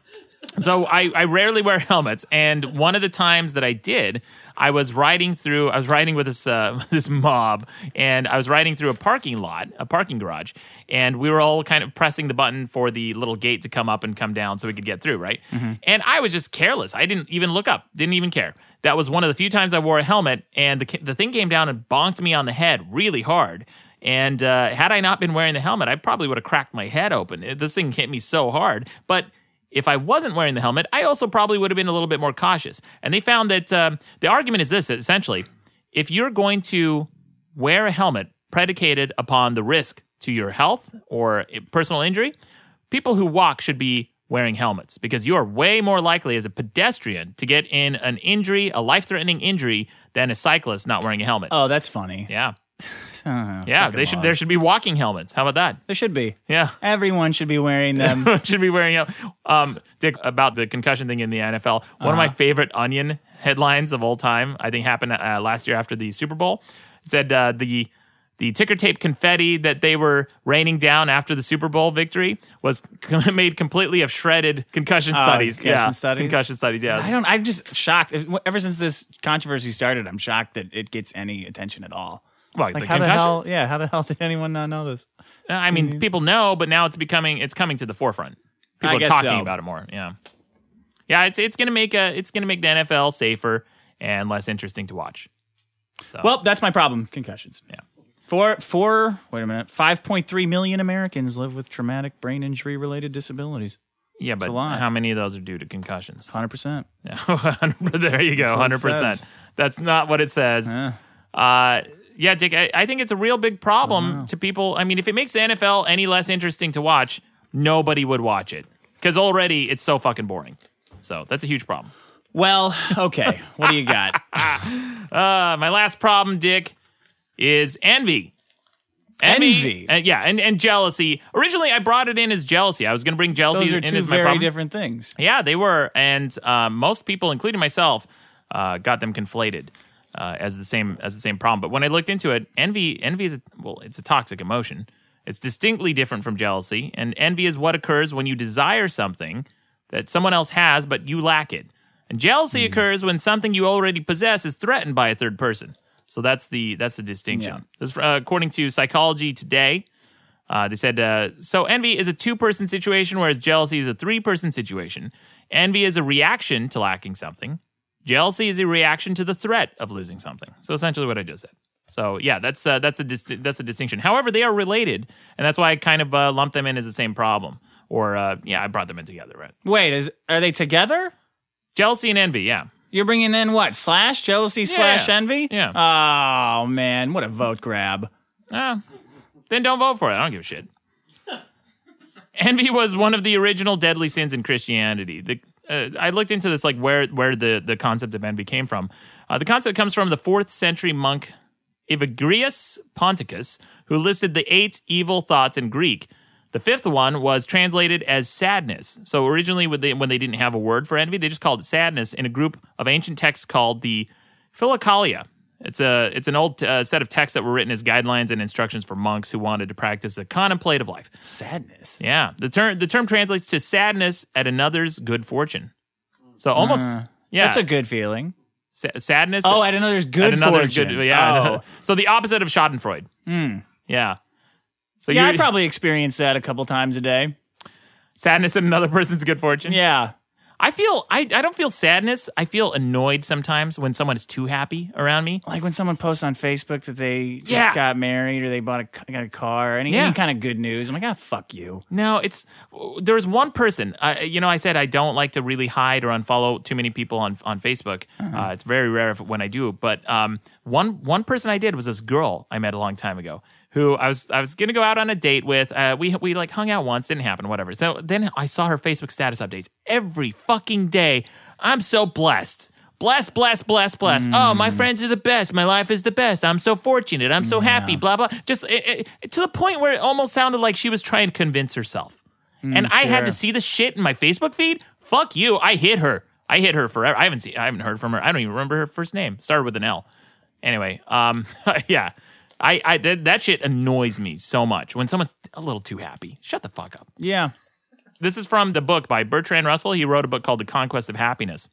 S1: so I, I rarely wear helmets, and one of the times that I did, I was riding through. I was riding with this uh, this mob, and I was riding through a parking lot, a parking garage, and we were all kind of pressing the button for the little gate to come up and come down so we could get through, right? And I was just careless. I didn't even look up. Didn't even care. That was one of the few times I wore a helmet, and the the thing came down and bonked me on the head really hard. And uh, had I not been wearing the helmet, I probably would have cracked my head open. This thing hit me so hard. But if I wasn't wearing the helmet, I also probably would have been a little bit more cautious. And they found that um, the argument is this essentially, if you're going to wear a helmet predicated upon the risk to your health or personal injury, people who walk should be wearing helmets because you are way more likely as a pedestrian to get in an injury, a life threatening injury, than a cyclist not wearing a helmet.
S2: Oh, that's funny.
S1: Yeah.
S2: Oh,
S1: Yeah, they should.
S2: laws.
S1: There should be walking helmets. How about that?
S2: There should be.
S1: Yeah,
S2: Everyone should be wearing them.
S1: should be wearing. them. Um, Dick, about the concussion thing in the NFL. One of my favorite Onion headlines of all time. I think happened uh, last year after the Super Bowl. It said uh, the the ticker tape confetti that they were raining down after the Super Bowl victory was made completely of shredded concussion
S2: Oh,
S1: studies.
S2: concussion
S1: yeah,
S2: studies?
S1: concussion studies. Yeah,
S2: I don't. I'm just shocked. Ever since this controversy started, I'm shocked that it gets any attention at all.
S1: What,
S2: Like
S1: the
S2: how the
S1: concussion?
S2: hell? Yeah, how the hell did anyone not know this?
S1: I mean, people know, but now it's becoming it's coming to the forefront. People
S2: I
S1: are talking
S2: so.
S1: about it more. Yeah, yeah. It's it's gonna make a it's gonna make the NFL safer and less interesting to watch.
S2: Well, that's my problem. Concussions.
S1: Yeah.
S2: Four, four. Wait a minute. Five point three million Americans live with traumatic brain injury related disabilities.
S1: Yeah, but how many of those are due to concussions?
S2: Hundred percent.
S1: Yeah, there you go,
S2: what
S1: hundred percent. That's not what it says.
S2: Yeah.
S1: Uh, yeah, Dick, I, I think it's a real big problem to people. I mean, if it makes the NFL any less interesting to watch, nobody would watch it because already it's so fucking boring. So that's a huge problem.
S2: Well, okay. what do you got?
S1: Uh, my last problem, Dick, is envy.
S2: Envy?
S1: uh, yeah, and, and jealousy. Originally, I brought it in as jealousy. I was going to bring jealousy
S2: Those are
S1: in
S2: two
S1: as my
S2: very
S1: problem.
S2: different things.
S1: Yeah, they were, and um, most people, including myself, uh, got them conflated uh, as the same as the same problem. But when I looked into it, envy envy is a, well, it's a toxic emotion. It's distinctly different from jealousy, and envy is what occurs when you desire something that someone else has, but you lack it. And jealousy
S2: Hmm.
S1: occurs when something you already possess is threatened by a third person. So that's the that's the distinction.
S2: Yeah.
S1: This, uh, according to Psychology Today, uh, they said, uh, so envy is a two person situation, whereas jealousy is a three person situation. Envy is a reaction to lacking something. Jealousy is a reaction to the threat of losing something. So essentially, what I just said. So yeah, that's uh, that's a dis- that's a distinction. However, they are related, and that's why I kind of uh, lump them in as the same problem. Or uh, yeah, I brought them in together. Right?
S2: Wait, is are they together?
S1: Jealousy and envy. Yeah.
S2: You're bringing in what? Slash jealousy slash envy?
S1: Yeah.
S2: Oh man, what a vote grab.
S1: Ah, then don't vote for it. I don't give a shit. Envy was one of the original deadly sins in Christianity. The, uh, I looked into this, like where where the, the concept of envy came from. Uh, the concept comes from the fourth century monk Evagrius Ponticus, who listed the eight evil thoughts in Greek. The fifth one was translated as sadness. So originally, when they, when they didn't have a word for envy, they just called it sadness in a group of ancient texts called the Philokalia. It's a it's an old uh, set of texts that were written as guidelines and instructions for monks who wanted to practice a contemplative life.
S2: Sadness.
S1: Yeah, the term the term translates to sadness at another's good fortune. So almost yeah,
S2: That's a good feeling.
S1: sa- sadness.
S2: Oh, at another's good
S1: at another's
S2: fortune.
S1: good. Yeah.
S2: Oh.
S1: So the opposite of Schadenfreude. Yeah. So
S2: Yeah, I probably experienced that a couple times a day.
S1: sadness at another person's good fortune.
S2: Yeah.
S1: I feel I, I don't feel sadness. I feel annoyed sometimes when someone is too happy around me.
S2: Like when someone posts on Facebook that they just
S1: Yeah.
S2: got married or they bought a, got a car, any,
S1: Yeah.
S2: any kind of good news. I'm like, ah, fuck you.
S1: No, it's there's one person. I, you know, I said I don't like to really hide or unfollow too many people on on Facebook. Uh, it's very rare if, when I do. But um, one one person I did was this girl I met a long time ago. Who I was I was gonna go out on a date with. Uh, we we like hung out once, didn't happen, whatever. So then I saw her Facebook status updates every fucking day. I'm so blessed. Blessed, blessed, blessed, blessed. Oh, my friends are the best. My life is the best. I'm so fortunate. I'm so happy. Blah blah. Just it, it, to the point where it almost sounded like she was trying to convince herself. and I had to see the shit in my Facebook feed. Fuck you. I hit her. I hit her forever. I haven't seen. I haven't heard from her. I don't even remember her first name. Started with an L. Anyway, um, yeah. I, I that, that shit annoys me so much when someone's a little too happy. Shut the fuck up.
S2: Yeah.
S1: This is from the book by Bertrand Russell. He wrote a book called The Conquest of Happiness.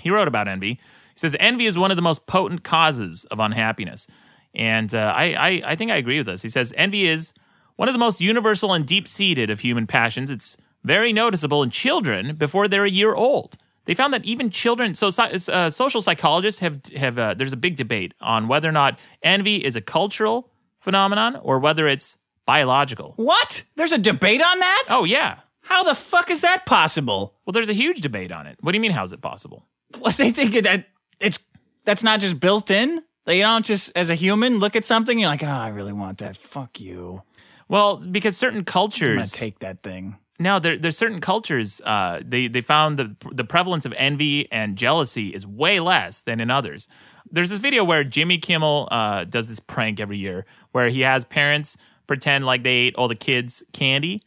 S1: He wrote about envy. He says envy is one of the most potent causes of unhappiness, and uh, I, I I think I agree with this. He says envy is one of the most universal and deep seated of human passions. It's very noticeable in children before they're a year old. They found that even children. So uh, social psychologists have have uh, there's a big debate on whether or not envy is a cultural phenomenon or whether it's biological.
S2: What? There's a debate on that?
S1: Oh yeah.
S2: How the fuck is that possible?
S1: Well, there's a huge debate on it. What do you mean? How's it possible?
S2: What they think that it's that's not just built in? That you don't just as a human look at something and you're like, oh, I really want that. Fuck you.
S1: Well, because certain cultures
S2: I'm take that thing.
S1: No, there, there's certain cultures. Uh, they they found the the prevalence of envy and jealousy is way less than in others. There's this video where Jimmy Kimmel uh, does this prank every year, where he has parents pretend like they ate all the kids' candy,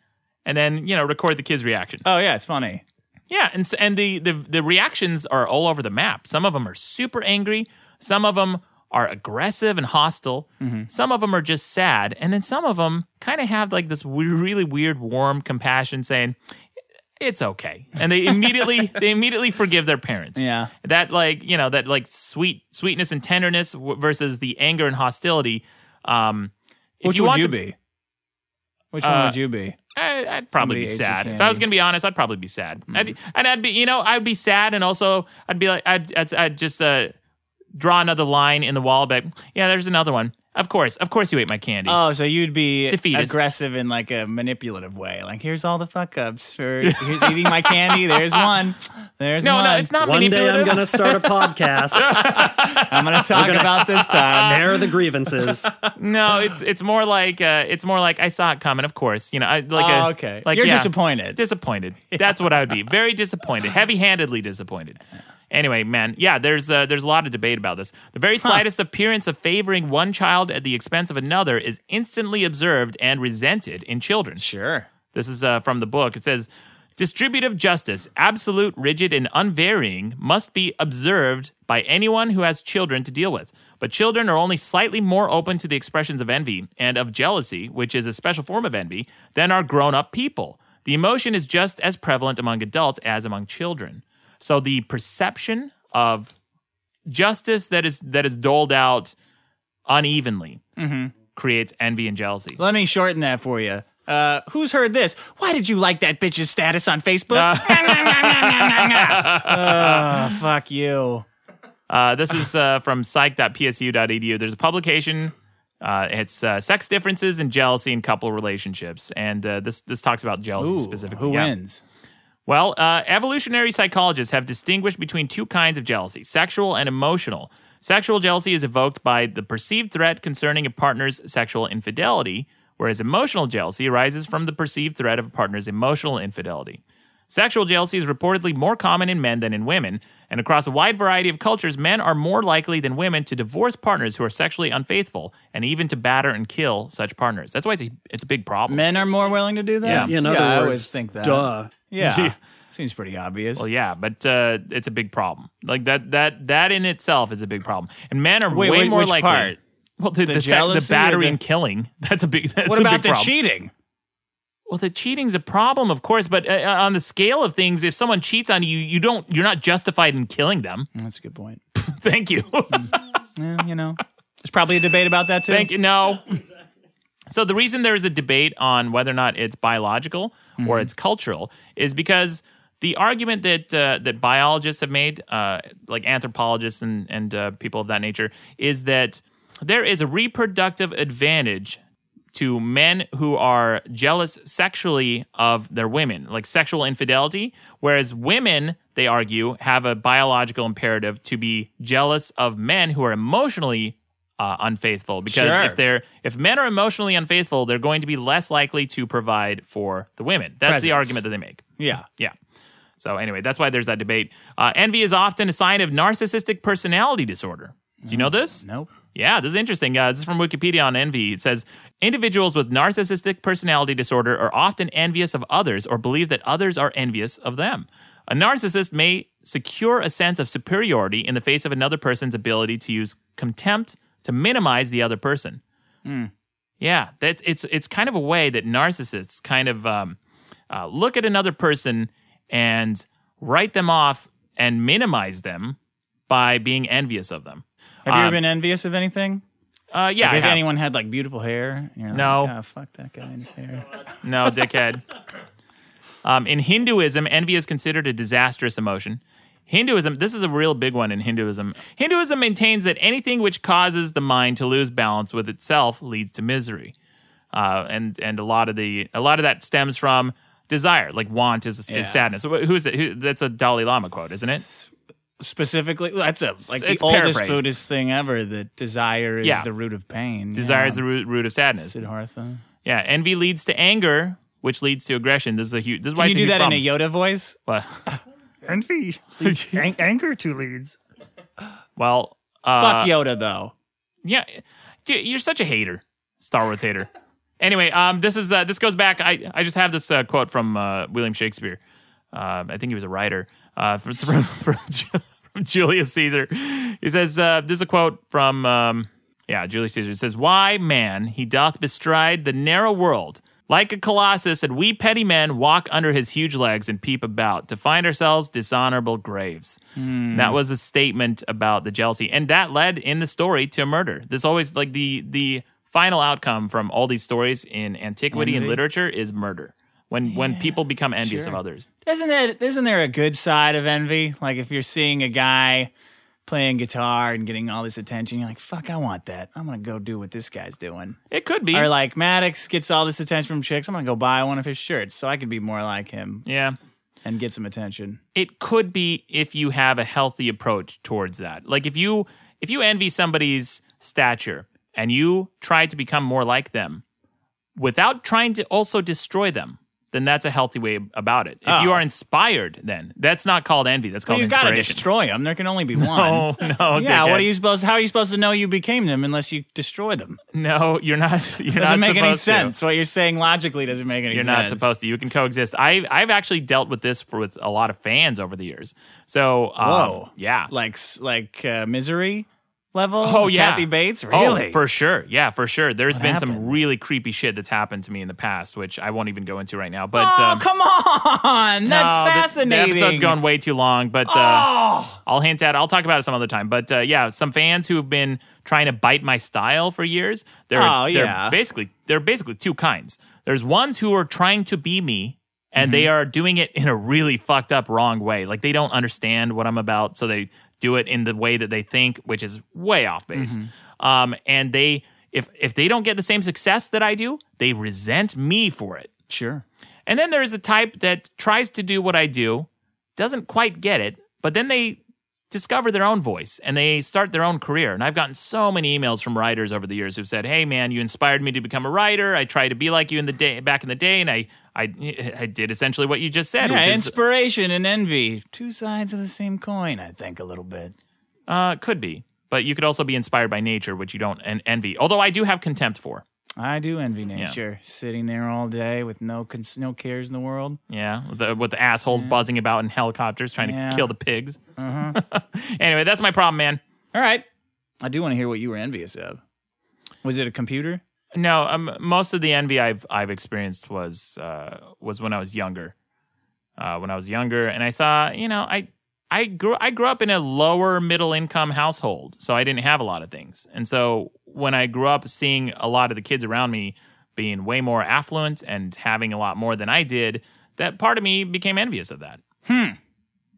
S1: and then you know record the kids' reaction.
S2: Oh yeah, it's funny.
S1: Yeah, and and the the the reactions are all over the map. Some of them are super angry. Some of them are aggressive and hostile. Some of them are just sad, and then some of them kind of have like this we- really weird, warm compassion, saying it's okay, and they immediately they immediately forgive their parents.
S2: Yeah.
S1: that like you know that like sweet sweetness and tenderness w- versus the anger and hostility. Um,
S2: Which
S1: you
S2: would you
S1: to,
S2: be? Which one
S1: Uh,
S2: would you be?
S1: I, I'd probably be sad. If I was gonna be honest, I'd probably be sad.
S2: Mm-hmm.
S1: I'd, and I'd be, you know, I'd be sad, and also I'd be like, I'd, I'd, I'd just uh, draw another line in the wall, but yeah, there's another one. Of course, of course, you ate my candy.
S2: Oh, so you'd be
S1: Defeatist.
S2: aggressive in like a manipulative way. Like, here's all the fuck ups for here's eating my candy. There's one. There's
S1: no,
S2: one.
S1: no, it's not
S3: One day. I'm going to start a podcast,
S2: I'm gonna talk about this time.
S3: There are the grievances.
S1: no, it's it's more like uh, it's more like I saw it coming. Of course, you know, I like
S2: Oh,
S1: a,
S2: okay.
S1: Like
S2: You're
S1: yeah,
S2: disappointed.
S1: Disappointed. That's what I would be. Very disappointed. Heavy-handedly disappointed. Anyway, man, yeah, there's uh, there's a lot of debate about this. The very slightest appearance of favoring one child at the expense of another is instantly observed and resented in children.
S2: Sure.
S1: This is uh, from the book. It says distributive justice, absolute, rigid, and unvarying, must be observed by anyone who has children to deal with. But children are only slightly more open to the expressions of envy and of jealousy, which is a special form of envy, than are grown up people. The emotion is just as prevalent among adults as among children. So the perception of justice that is that is doled out unevenly creates envy and jealousy.
S2: Let me shorten that for you. Uh, who's heard this? Why did you like that bitch's status on Facebook? oh, fuck you.
S1: Uh, this is uh, from psych.psu.edu. There's a publication. Uh, it's uh, sex differences and jealousy in couple relationships, and uh, this this talks about jealousy
S2: Ooh,
S1: specifically.
S2: who
S1: Yeah.
S2: wins?
S1: Well, uh, evolutionary psychologists have distinguished between two kinds of jealousy: sexual and emotional. Sexual jealousy is evoked by the perceived threat concerning a partner's sexual infidelity, whereas emotional jealousy arises from the perceived threat of a partner's emotional infidelity. Sexual jealousy is reportedly more common in men than in women, and across a wide variety of cultures, men are more likely than women to divorce partners who are sexually unfaithful and even to batter and kill such partners. That's why it's a, it's a big problem.
S2: Men are more willing to do that.
S1: Yeah.
S3: In other
S2: I
S3: words,
S2: always think that.
S3: duh.
S2: Yeah, seems pretty obvious.
S1: Well, yeah, but uh, it's a big problem. Like that that that in itself is a big problem. And men are
S2: Wait,
S1: way
S2: wait,
S1: more
S2: which
S1: likely.
S2: part?
S1: Well, the, the, sec- the
S2: jealousy or
S1: battery
S2: the-
S1: and killing. That's a big. That's
S2: what
S1: a
S2: about
S1: big
S2: the
S1: problem.
S2: cheating?
S1: Well, the cheating's a problem, of course, but uh, on the scale of things, if someone cheats on you, you don't. You're not justified in killing them.
S2: That's a good point.
S1: Thank you.
S2: Yeah, you know, there's probably a debate about that too.
S1: Thank you. No. So the reason there is a debate on whether or not it's biological or it's cultural is because the argument that uh, that biologists have made, uh, like anthropologists and and uh, people of that nature, is that there is a reproductive advantage to men who are jealous sexually of their women, like sexual infidelity, whereas women, they argue, have a biological imperative to be jealous of men who are emotionally uh, unfaithful. Because
S2: Sure.
S1: if they're if men are emotionally unfaithful, they're going to be less likely to provide for the women. That's the argument that they make.
S2: Yeah.
S1: Yeah. So anyway, that's why there's that debate. Uh, envy is often a sign of narcissistic personality disorder. Do you know this?
S2: Nope.
S1: Yeah, this is interesting. Uh, this is from Wikipedia on envy. It says individuals with narcissistic personality disorder are often envious of others or believe that others are envious of them. A narcissist may secure a sense of superiority in the face of another person's ability to use contempt to minimize the other person. Yeah, that's it's it's kind of a way that narcissists kind of um, uh, look at another person and write them off and minimize them by being envious of them.
S2: Have you
S1: Um,
S2: ever been envious of anything?
S1: Uh, yeah,
S2: Like, if anyone had like beautiful hair, like,
S1: No.
S2: "Ah, fuck that guy and his hair.
S1: No, dickhead. um, in Hinduism, envy is considered a disastrous emotion. Hinduism, this is a real big one in Hinduism. Hinduism maintains that anything which causes the mind to lose balance with itself leads to misery. Uh, and and a lot of the a lot of that stems from desire, like want is,
S2: Yeah.
S1: sadness. So Who's it? Who, that's a Dalai Lama quote, isn't it?
S2: Specifically, that's a like the
S1: It's
S2: oldest. Buddhist thing ever. That desire is
S1: Yeah.
S2: the root of pain.
S1: Desire
S2: yeah.
S1: is the root, root of sadness.
S2: Siddhartha.
S1: Yeah, envy leads to anger, which leads to aggression. This is a huge. This is why
S2: you do that
S1: huge
S2: in a
S1: problem.
S2: Yoda voice?
S1: What?
S9: Envy. An- anger two leads.
S1: Well, uh,
S2: Fuck Yoda though.
S1: Yeah, dude, you're such a hater, Star Wars hater. Anyway, um, this is uh, this goes back. I I just have this uh, quote from uh, William Shakespeare. Uh, I think he was a writer. Uh, it's from from, from Julius Caesar. He says uh, this is a quote from um, yeah Julius Caesar. It says, "Why man he doth bestride the narrow world." Like a colossus, and we petty men walk under his huge legs and peep about to find ourselves dishonorable graves. Hmm. That was a statement about the jealousy, and that led in the story to a murder. This always like the the final outcome from all these stories in antiquity and
S2: Envy.
S1: literature is murder. When when people become envious of others.
S2: Isn't it? Isn't there a good side of envy? Like if you're seeing a guy playing guitar and getting all this attention, you're like, "Fuck, I want that. I'm gonna go do what this guy's doing."
S1: It could be.
S2: Or like Maddox gets all this attention from chicks, I'm gonna go buy one of his shirts so I could be more like him
S1: yeah.
S2: and get some attention.
S1: it could be if you have a healthy approach towards that. Like if you if you envy somebody's stature and you try to become more like them without trying to also destroy them, then that's a healthy way about it. If you
S2: Oh.
S1: are inspired, then that's not called envy. That's
S2: Well,
S1: called
S2: you gotta destroy them. There can only be one.
S1: no, no,
S2: yeah, what are you supposed? How are you supposed to know you became them unless you destroy them?
S1: No, you're not. You're
S2: Doesn't
S1: not
S2: make any
S1: supposed to.
S2: sense. What you're saying logically doesn't make any sense.
S1: You're not supposed to. You can coexist. I I've actually dealt with this for with a lot of fans over the years. So um,
S2: Whoa.
S1: yeah,
S2: Like like uh, misery level.
S1: Oh yeah,
S2: Kathy Bates. Really?
S1: Oh, for sure. Yeah, for sure. There's
S2: What
S1: been some really creepy shit that's happened to me in the past, which I won't even go into right now. But
S2: oh
S1: um,
S2: come on, that's
S1: no, the-
S2: fascinating.
S1: The, episode's going way too long, but uh,
S2: Oh,
S1: I'll hint at. I'll talk about it some other time. But uh, yeah, some fans who've been trying to bite my style for years. They're,
S2: Oh,
S1: they're
S2: yeah.
S1: basically they're basically two kinds. There's ones who are trying to be me. And they
S2: Mm-hmm.
S1: are doing it in a really fucked up wrong way. Like they don't understand what I'm about, so they do it in the way that they think, which is way off base.
S2: Mm-hmm.
S1: Um, and they, if if they don't get the same success that I do, they resent me for it.
S2: sure.
S1: And then there's a type that tries to do what I do, doesn't quite get it, but then they discover their own voice and they start their own career. And I've gotten so many emails from writers over the years who've said, "Hey man, you inspired me to become a writer. I tried to be like you in the day back in the day and I I I did essentially what you just said,
S2: Yeah,
S1: which is
S2: inspiration and envy, two sides of the same coin. I think a little bit.
S1: uh could be. But you could also be inspired by nature, which you don't en- envy. Although I do have contempt for.
S2: I do envy nature, sitting there all day with no cons- no cares in the world.
S1: Yeah, with the, with the assholes buzzing about in helicopters trying
S2: Yeah.
S1: to kill the pigs. anyway, that's my problem, man.
S2: All right, I do want to hear what you were envious of. Was it a computer?
S1: No, um, most of the envy I've I've experienced was uh, was when I was younger. Uh, when I was younger, and I saw, you know, I I grew I grew up in a lower middle income household, so I didn't have a lot of things. And so when I grew up, seeing a lot of the kids around me being way more affluent and having a lot more than I did, that part of me became envious of that.
S2: Hmm.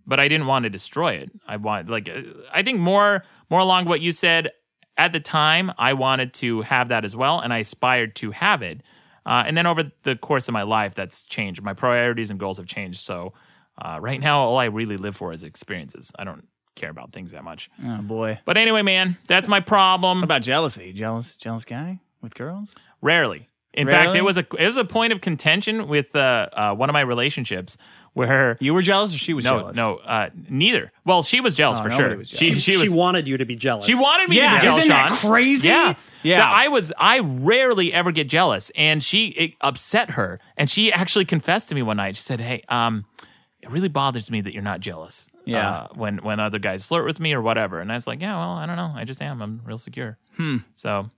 S1: But I didn't want to destroy it. I want like I think more more along what you said at the time. I wanted to have that as well, and I aspired to have it. Uh, and then over the course of my life, that's changed. My priorities and goals have changed. So uh, right now, all I really live for is experiences. I don't care about things that much.
S2: Oh boy.
S1: But anyway, man, that's my problem.
S2: What about jealousy? Jealous, jealous guy with girls?
S1: Rarely. In fact, it was a it was a point of contention with uh, uh, one of my relationships where
S2: You were jealous, or she was
S1: no
S2: jealous?
S1: no uh, neither. Well, she was jealous
S2: Oh,
S1: for sure.
S2: was
S1: She
S2: jealous.
S1: she
S3: She,
S1: was
S3: wanted you to be jealous.
S1: she wanted me
S2: Yeah,
S1: to be jealous.
S2: isn't that crazy?
S1: Yeah,
S2: Yeah.
S1: That I was. I rarely ever get jealous, and she it upset her, and she actually confessed to me one night. She said, "Hey, um, it really bothers me that you're not jealous.
S2: Yeah.
S1: uh, when when other guys flirt with me or whatever." And I was like, "Yeah, well, I don't know. I just am. I'm real secure." Hmm. So,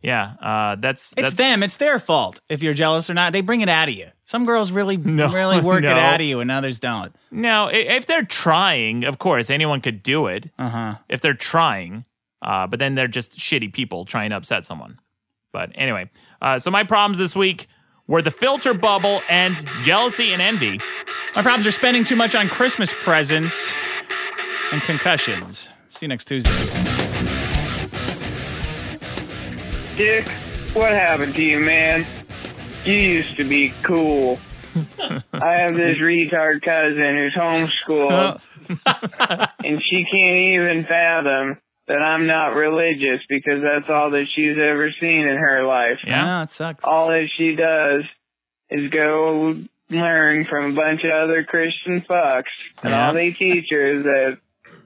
S1: yeah, uh, that's
S2: It's
S1: that's,
S2: them. It's their fault if you're jealous or not. They bring it out of you. Some girls really,
S1: No,
S2: really work
S1: no.
S2: it out of you, and others don't.
S1: No, if they're trying, of course, anyone could do it.
S2: Uh huh.
S1: If they're trying, uh, but then they're just shitty people trying to upset someone. But anyway, uh, so my problems this week were the filter bubble and jealousy and envy.
S2: My problems are spending too much on Christmas presents and concussions. See you next Tuesday.
S10: Dick, what happened to you, man? You used to be cool. I have this retard cousin who's homeschooled, and she can't even fathom that I'm not religious because that's all that she's ever seen in her life.
S1: Yeah.
S2: Ah, it sucks.
S10: All that she does is go learn from a bunch of other Christian fucks, and
S1: Yeah.
S10: all they teach her is that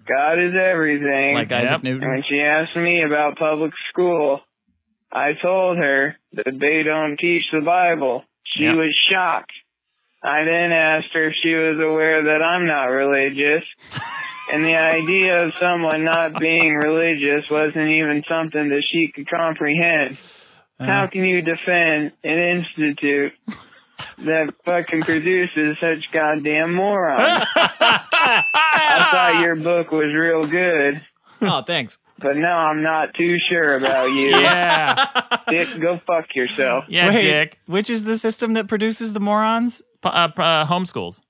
S10: God is everything.
S2: Like Isaac
S1: Yep.
S10: And
S2: Newton.
S10: when she asked me about public school, I told her that they don't teach the Bible. She
S1: Yep.
S10: was shocked. I then asked her if she was aware that I'm not religious. and the idea of someone not being religious wasn't even something that she could comprehend. How can you defend an institute that fucking produces such goddamn morons? I thought your book was real good
S2: Oh, thanks.
S10: but now I'm not too sure about you.
S1: Yeah,
S10: Dick, go fuck yourself.
S1: yeah,
S2: Wait,
S1: Dick.
S2: which is the system that produces the morons?
S1: P- uh, p- uh, homeschools.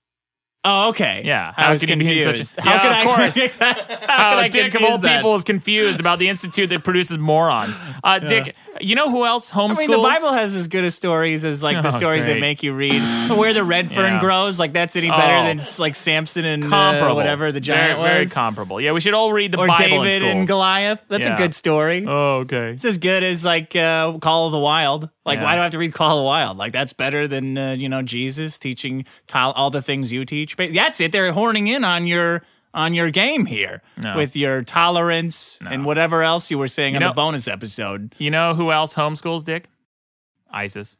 S2: Oh, okay.
S1: Yeah,
S2: I
S1: how
S2: was
S1: can you be
S2: confused.
S1: such a-
S2: How
S1: Yeah,
S2: could I predict that? How
S1: How
S2: could I
S1: Dick of all
S2: that?
S1: people is confused about the institute that produces morons. Uh, Dick, you know who else homeschools?
S2: I mean, the Bible has as good as stories as like the
S1: Oh,
S2: stories that make you read where the red fern
S1: Yeah.
S2: grows. Like that's any better
S1: Oh.
S2: than like Samson and uh, whatever the giant
S1: very, very comparable. Yeah, we should all read the
S2: or
S1: Bible in
S2: David and. Goliath. That's
S1: Yeah.
S2: a good story.
S1: Oh, okay.
S2: It's as good as like uh, Call of the Wild. Like,
S1: Yeah.
S2: why do I have to read Call of the Wild? Like, that's better than uh, you know Jesus teaching tol- all the things you teach. But that's it. They're horning in on your on your game here
S1: No.
S2: with your tolerance and whatever else you were saying
S1: You
S2: on
S1: know-
S2: the bonus episode.
S1: You know who else homeschools, Dick? ISIS.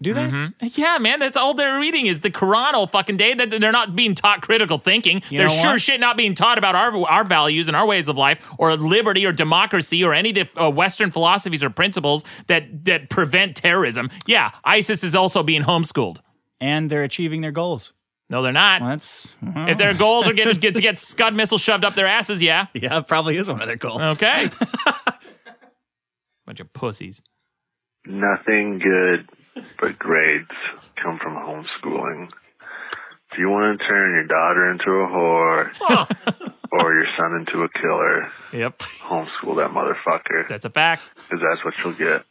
S2: Do they?
S1: Mhm. Yeah, man, that's all they're reading is the Quran all fucking day. That they're not being taught critical thinking.
S2: You
S1: they're sure
S2: what?
S1: shit not being taught about our our values and our ways of life, or liberty, or democracy, or any of the uh, Western philosophies or principles that that prevent terrorism. Yeah, ISIS is also being homeschooled.
S2: And they're achieving their goals.
S1: No, they're not.
S2: Well, that's well,
S1: If their goals are get, get to get Scud missiles shoved up their asses, yeah.
S2: yeah, it probably is one of their goals.
S1: Okay. Bunch of pussies.
S11: Nothing good but grades come from homeschooling. If you want to turn your daughter into a whore or your son into a killer,
S1: Yep,
S11: homeschool that motherfucker
S1: that's a fact.
S11: because that's what you'll get.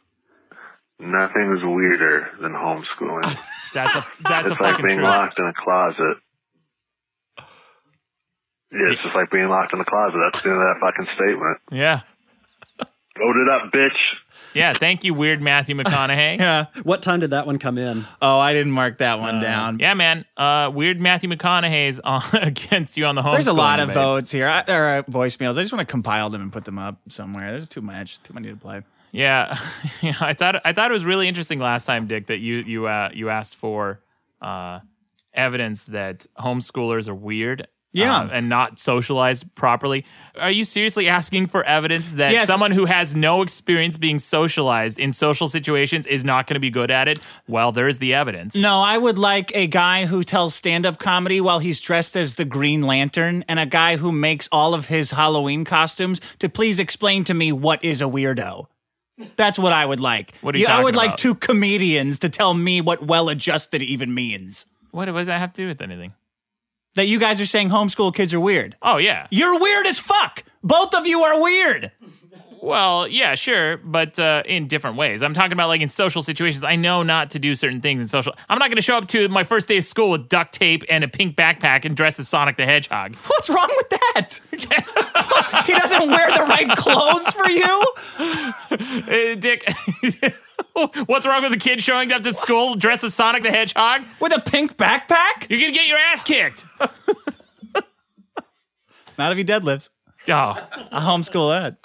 S11: Nothing's weirder than homeschooling.
S1: That's a that's
S11: it's
S1: a
S11: like
S1: fucking
S11: being
S1: truth.
S11: locked in a closet. Yeah, it's just like being locked in a closet. That's the end of that fucking statement.
S1: Yeah,
S11: Load it up, bitch.
S1: yeah. Thank you, weird Matthew McConaughey.
S2: Yeah.
S3: What time did that one come in?
S2: Oh, I didn't mark that one down.
S1: Yeah, man. Uh, weird Matthew McConaughey's on against you on the home.
S2: There's a lot of votes here. I, there are voicemails. I just want to compile them and put them up somewhere. There's too much, too many to play.
S1: Yeah, yeah. I thought I thought it was really interesting last time, Dick, that you you uh, you asked for uh, evidence that homeschoolers are weird.
S2: Yeah.
S1: uh, and not socialized properly. Are you seriously asking for evidence that
S2: Yes.
S1: someone who has no experience being socialized in social situations is not going to be good at it? Well, there's the evidence.
S2: No, I would like a guy who tells stand up comedy while he's dressed as the Green Lantern and a guy who makes all of his Halloween costumes to please explain to me what is a weirdo. That's what I would like.
S1: What are you
S2: I would
S1: talking
S2: like two comedians to tell me what well adjusted even means.
S1: What, what does that have to do with anything?
S2: that you guys are saying homeschool kids are weird.
S1: Oh yeah.
S2: You're weird as fuck. Both of you are weird.
S1: Well, yeah, sure, but uh, in different ways. I'm talking about like in social situations. I know not to do certain things in social. I'm not going to show up to my first day of school with duct tape and a pink backpack and dress as Sonic the Hedgehog.
S2: What's wrong with that? he doesn't wear the right clothes for you?
S1: Uh, Dick, what's wrong with a kid showing up to school dressed as Sonic the Hedgehog?
S2: With a pink backpack?
S1: You're going to get your ass kicked.
S2: Not if he deadlifts.
S1: Oh.
S2: I homeschool that.